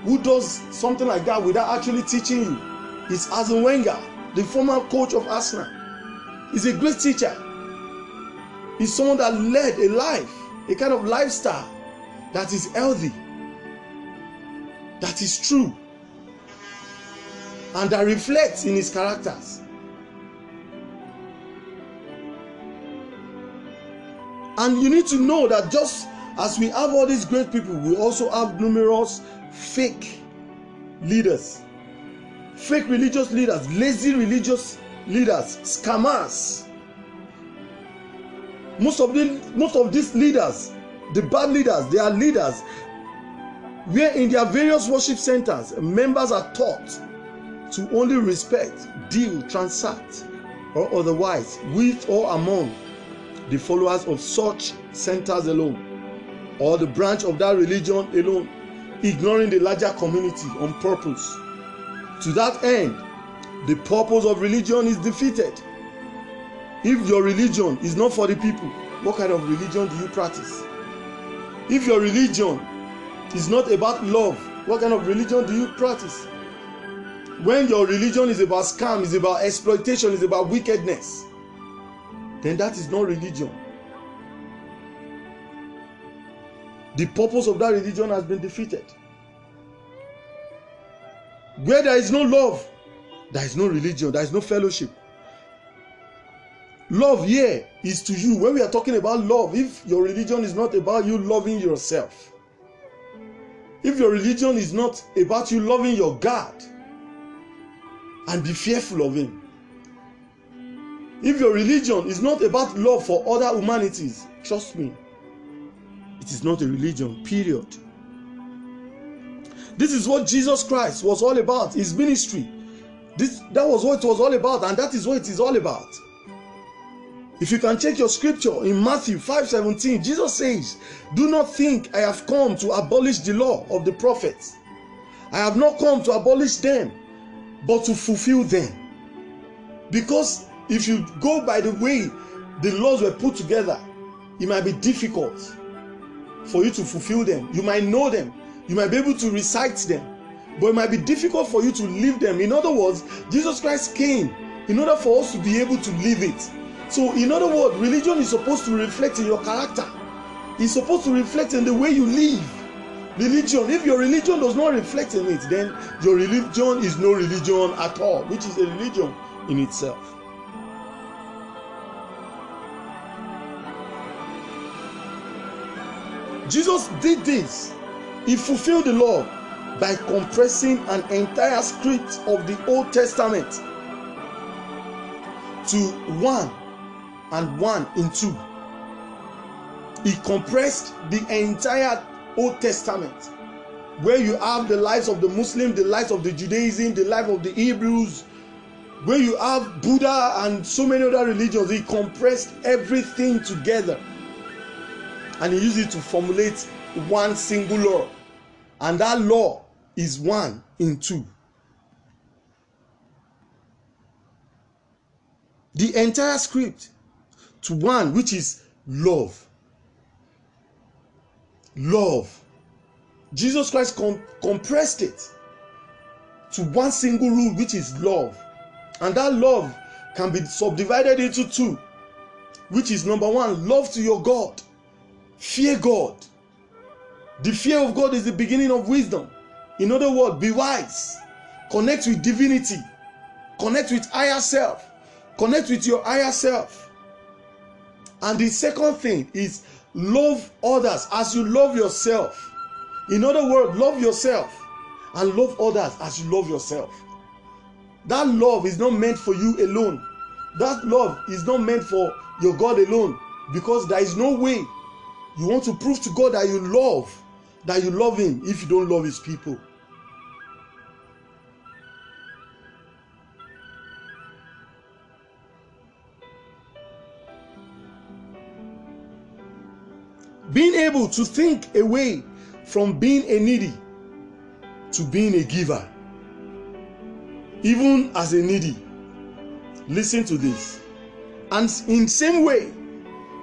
who does something like that without actually teaching you is Arsene Wenger, the former coach of Arsenal. He's a great teacher. He's someone that led a life, a kind of lifestyle that is healthy, that is true, and that reflects in his characters. And you need to know that just as we have all these great people, we also have numerous fake leaders, fake religious leaders, lazy religious leaders, scammers. Most of the most of these leaders, the bad leaders, they are leaders where in their various worship centers, members are taught to only respect, deal, transact, or otherwise with or among the followers of such centers alone or the branch of that religion alone, ignoring the larger community on purpose. To that end, the purpose of religion is defeated. If your religion is not for the people, what kind of religion do you practice? If your religion is not about love, what kind of religion do you practice? When your religion is about scam, is about exploitation, is about wickedness, then that is not religion. The purpose of that religion has been defeated. Where there is no love, there is no religion, there is no fellowship. Love here is to you. When we are talking about love, if your religion is not about you loving yourself, if your religion is not about you loving your God and be fearful of Him, if your religion is not about love for other humanities, trust me, it is not a religion, period. This is what Jesus Christ was all about, his ministry. This, that was what it was all about, and that is what it is all about. If you can check your scripture in Matthew 5:17, Jesus says, Do not think I have come to abolish the law of the prophets. I have not come to abolish them, but to fulfill them. Because if you go by the way the laws were put together, it might be difficult for you to fulfill them. You might know them, you might be able to recite them, but it might be difficult for you to live them. In other words, Jesus Christ came in order for us to be able to live it. So, in other words, religion is supposed to reflect in your character, it's supposed to reflect in the way you live. Religion, if your religion does not reflect in it, then your religion is no religion at all, which is a religion in itself. Jesus did this. He fulfilled the law by compressing an entire script of the Old Testament to one and one in two. He compressed the entire Old Testament, where you have the lives of the Muslims, the lives of the Judaism, the life of the Hebrews, where you have Buddha and so many other religions. He compressed everything together and he used it to formulate one single law. And that law is one in two. The entire script to one which is love. Love. Jesus christ com compressed it to one single rule, which is love. And that love can be subdivided into two, which is number one, love to your God, fear God. The fear of God is the beginning of wisdom. In other words, be wise, connect with divinity, connect with higher self, connect with your higher self. And the second thing is love others as you love yourself. In other words, love yourself and love others as you love yourself. That love is not meant for you alone. That love is not meant for your God alone because there is no way you want to prove to God that you love that you love him if you don't love his people. Being able to think away from being a needy to being a giver, even as a needy. Listen to this. And in same way,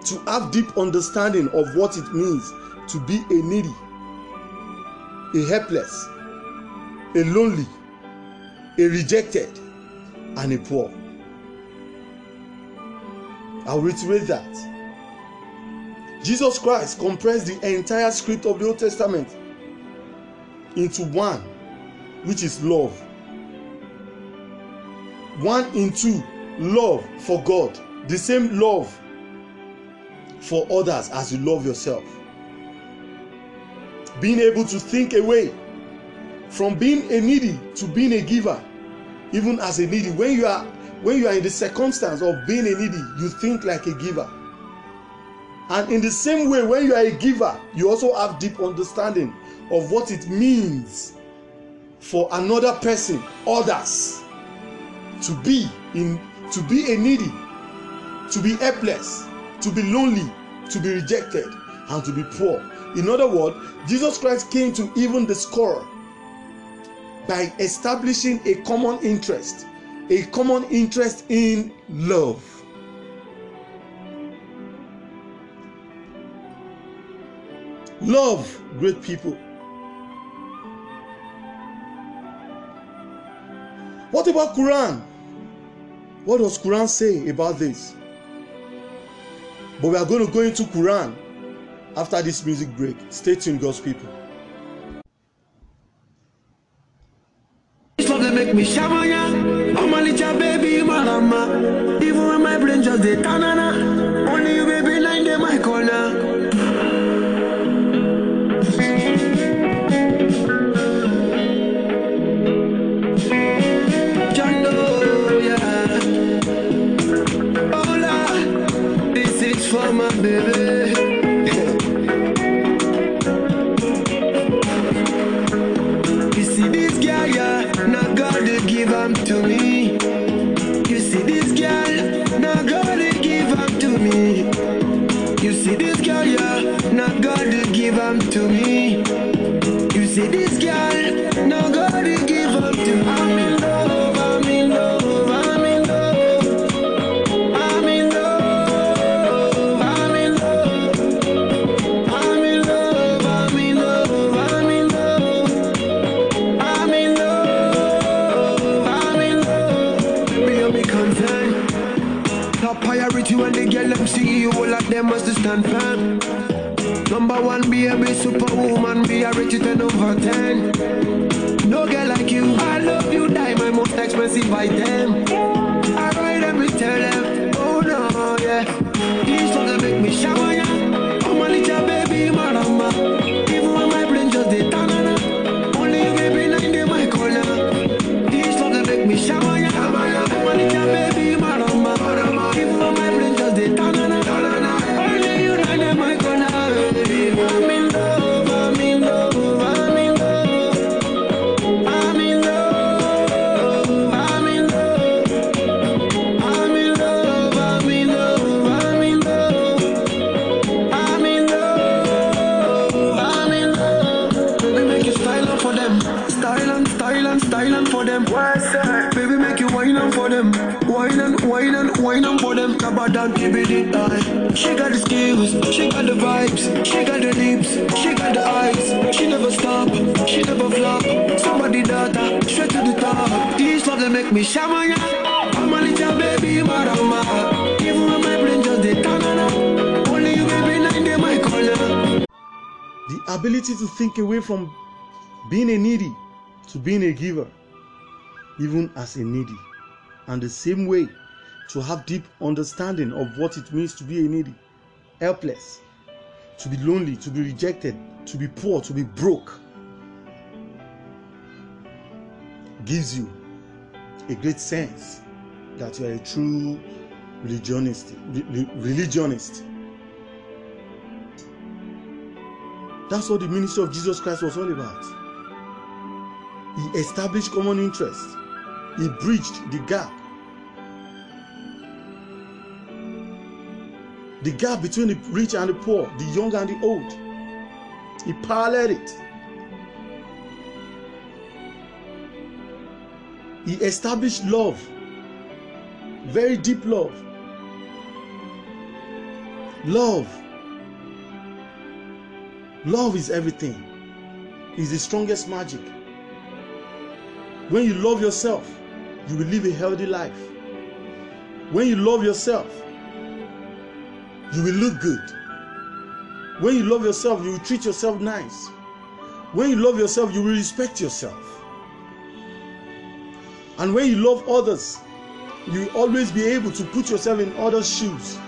to have deep understanding of what it means to be a needy, a helpless, a lonely, a rejected, and a poor. I'll reiterate that. Jesus Christ compressed the entire script of the Old Testament into one, which is love. One into love for God, the same love for others as you love yourself. Being able to think away from being a needy to being a giver, even as a needy. When you are when you are in the circumstance of being a needy, you think like a giver. And in the same way, when you are a giver, you also have deep understanding of what it means for another person, others, to be in to be a needy, to be helpless, to be lonely, to be rejected, and to be poor. In other words, Jesus Christ came to even the score by establishing a common interest, a common interest in love. Love great people. What about Quran? What does Quran say about this? But we are going to go into Quran after this music break. Stay tuned, God's people. Make me shamanya. I'm a little baby marama. Even when my brain just dey tanana. Superwoman, be a rich 10 over 10. No girl like you, I love you, die my most expensive item. I ride them, we tell them, oh no, yeah. These songs make me shower, even as a needy. And the same way to have deep understanding of what it means to be a needy, helpless, to be lonely, to be rejected, to be poor, to be broke, gives you a great sense that you are a true religionist. re- re- religionist. That's what the ministry of Jesus Christ was all about. He established common interest. He bridged the gap. The gap between the rich and the poor, the young and the old. He paralleled it. He established love, very deep love. Love. Love is everything. Is the strongest magic. When you love yourself, you will live a healthy life. When you love yourself, you will look good. When you love yourself, you will treat yourself nice. When you love yourself, you will respect yourself. And when you love others, you will always be able to put yourself in others' shoes.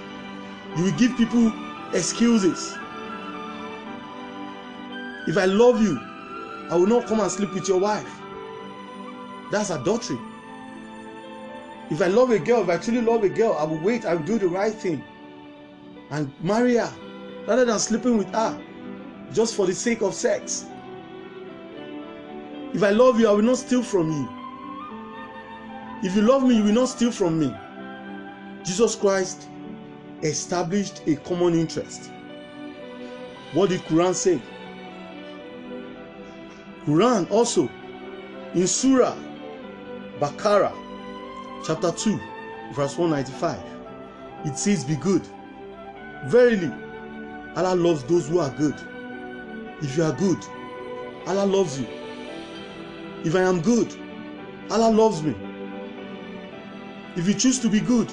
You will give people excuses. If I love you, I will not come and sleep with your wife. That's adultery. If I love a girl, if I truly love a girl, I will wait, I will do the right thing and marry her rather than sleeping with her just for the sake of sex. If I love you, I will not steal from you. If you love me, you will not steal from me. Jesus Christ established a common interest. What did Quran say? Quran also in Surah Baqarah chapter 2 verse 195 it says be good. Verily Allah loves those who are good. If you are good Allah loves you. If I am good Allah loves me. If you choose to be good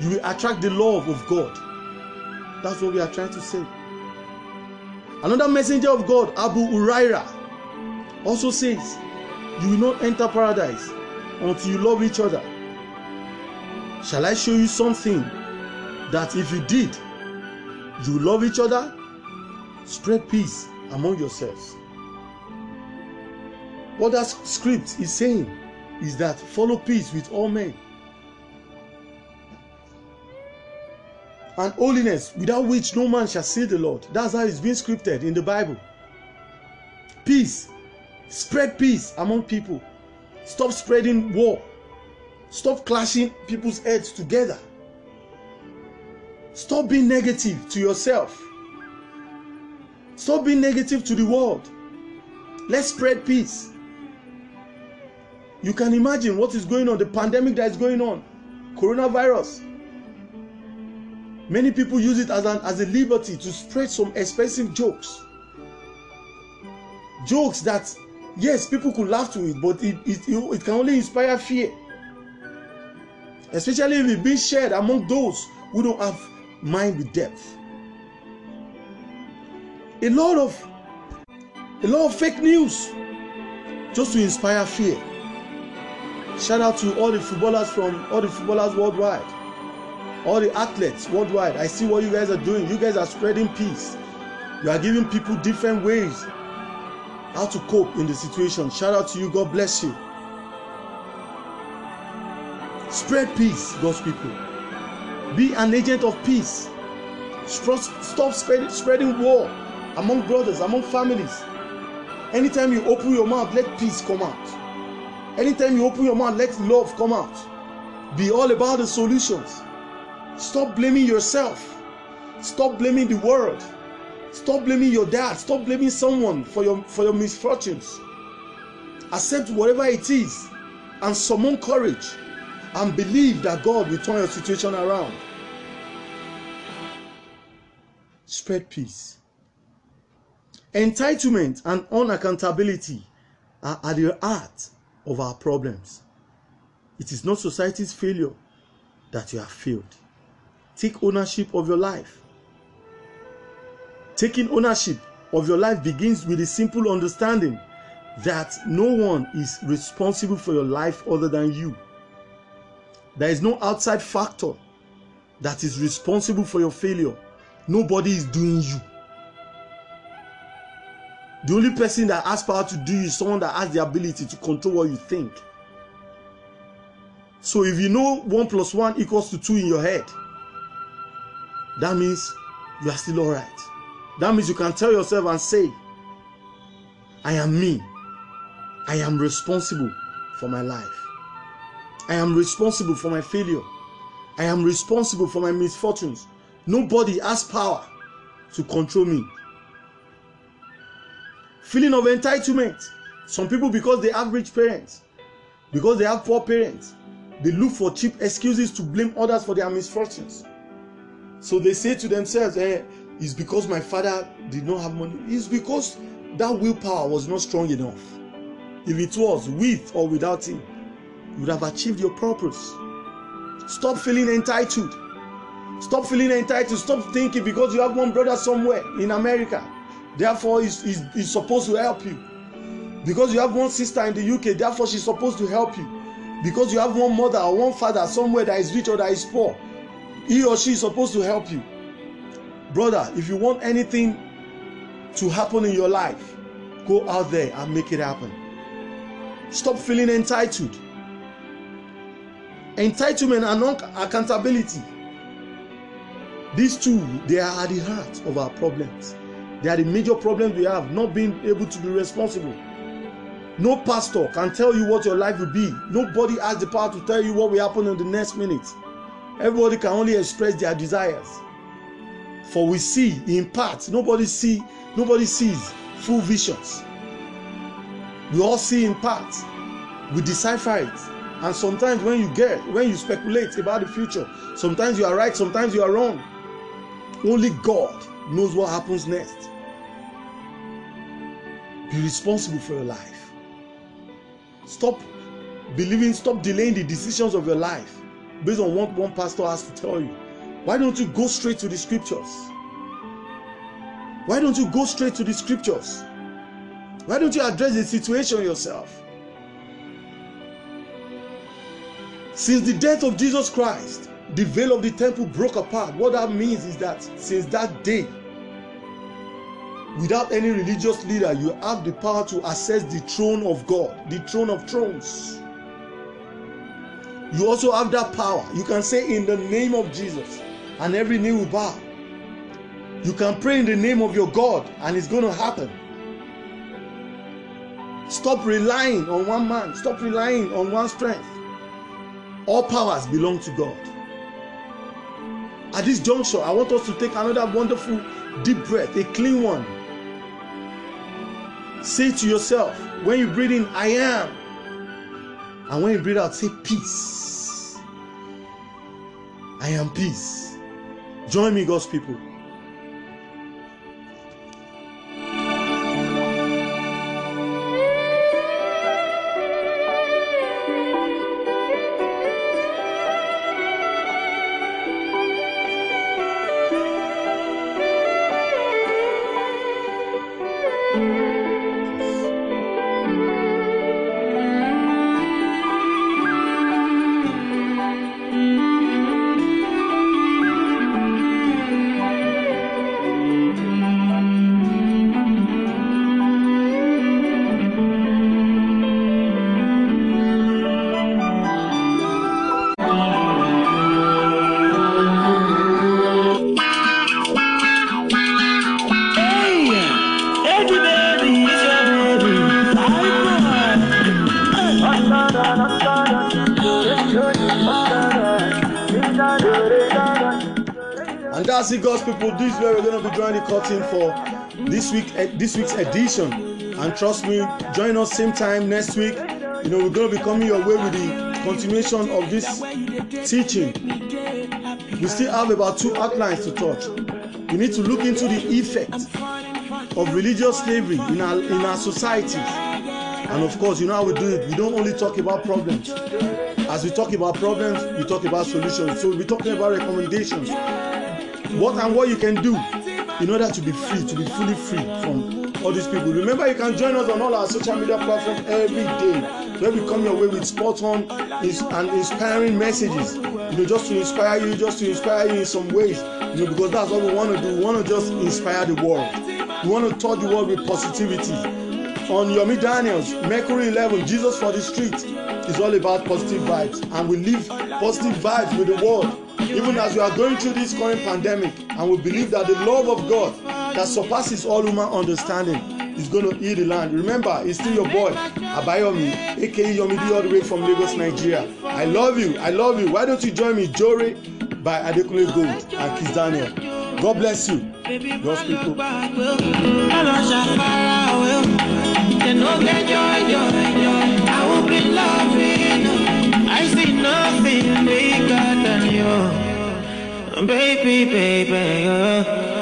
you will attract the love of God. That's what we are trying to say. Another messenger of God Abu Uraira also says you will not enter paradise until you love each other shall I show you something that if you did you love each other spread peace among yourselves what that script is saying is that follow peace with all men and holiness without which no man shall see the Lord. That's how it's been scripted in the Bible. Peace. Spread peace among people. Stop spreading war. Stop clashing people's heads together. Stop being negative to yourself. Stop being negative to the world. Let's spread peace. You can imagine what is going on, the pandemic that is going on, coronavirus. Many people use it as an as a liberty to spread some expensive jokes. Jokes that yes, people could laugh to it, but it, it, it can only inspire fear. Especially if it being shared among those who don't have mind with depth. A lot of a lot of fake news just to inspire fear. Shout out to all the footballers from all the footballers worldwide all the athletes worldwide i see what you guys are doing you guys are spreading peace you are giving people different ways how to cope in the situation. Shout out to you. God bless you. Spread peace god's people. Be an agent of peace. Stop, stop spreading war among brothers among families. Anytime you open your mouth let peace come out. Anytime you open your mouth let love come out. Be all about the solutions. Stop blaming yourself. Stop blaming the world. Stop blaming your dad. Stop blaming someone for your for your misfortunes. accept whatever it is and summon courage and believe that God will turn your situation around. Spread peace. Entitlement and unaccountability are at the heart of our problems. It is not society's failure that you have failed. Take ownership of your life. Taking ownership of your life begins with a simple understanding that no one is responsible for your life other than you. There is no outside factor that is responsible for your failure. Nobody is doing you. The only person that has power to do you is someone that has the ability to control what you think. So if you know 1 plus 1 equals to 2 in your head, that means you are still alright. That means you can tell yourself and say, I am me. I am responsible for my life. I am responsible for my failure. I am responsible for my misfortunes. Nobody has power to control me. Feeling of entitlement. Some people, because they have rich parents, because they have poor parents, they look for cheap excuses to blame others for their misfortunes. So they say to themselves, eh, it's because my father did not have money. It's because that willpower was not strong enough. If it was, with or without him, you would have achieved your purpose. Stop feeling entitled. Stop feeling entitled. Stop thinking because you have one brother somewhere in America, therefore he's, he's, he's supposed to help you. Because you have one sister in the UK, therefore she's supposed to help you. Because you have one mother or one father somewhere that is rich or that is poor, he or she is supposed to help you. Brother, if you want anything to happen in your life, go out there and make it happen. Stop feeling entitled. Entitlement and non-accountability. These two, they are at the heart of our problems. They are the major problems we have, not being able to be responsible. No pastor can tell you what your life will be. Nobody has the power to tell you what will happen in the next minute. Everybody can only express their desires. For we see in part, nobody see, nobody sees full visions. We all see in part. We decipher it. And sometimes when you get, when you speculate about the future, sometimes you are right, sometimes you are wrong. Only God knows what happens next. Be responsible for your life. Stop believing, stop delaying the decisions of your life based on what one pastor has to tell you. Why don't you go straight to the scriptures? Why don't you go straight to the scriptures? Why don't you address the situation yourself? Since the death of Jesus Christ, the veil of the temple broke apart. What that means is that since that day, without any religious leader, you have the power to access the throne of God, the throne of thrones. You also have that power. You can say, In the name of Jesus, and every knee will bow. You can pray in the name of your God, and it's going to happen. Stop relying on one man, stop relying on one strength. All powers belong to God. At this juncture, I want us to take another wonderful deep breath, a clean one. Say to yourself, when you breathe in, I am. And when you breathe out, say peace. I am peace. Join me, God's people. That's it, God's people. This is where we're going to be drawing the curtain for this week, eh, this week's edition And trust me, join us same time next week. You know, we're going to be coming your way with the continuation of this teaching. We still have about two outlines to touch. We need to look into the effect of religious slavery in our in our societies. And of course, you know how we do it. We don't only talk about problems. As we talk about problems, we talk about solutions. So we'll be talking about recommendations. What and what you can do in order to be free, to be fully free from all these people. Remember, you can join us on all our social media platforms every day, where we come your way with spot on and inspiring messages. You know, just to inspire you, just to inspire you in some ways. You know, because that's what we want to do. We want to just inspire the world. We want to touch the world with positivity. On Yomi Daniels, Mercury 11, Jesus for the Street is all about positive vibes, and we live positive vibes with the world even as we are going through this current pandemic and we believe that the love of god that surpasses all human understanding is going to heal the land. Remember it's still your boy abayomi aka yomidi all the way from lagos nigeria. I love you i love you. Why don't you join me jore by adekunle gold and kiss daniel? God bless you. God's people. I see nothing bigger than you, baby, baby. Uh.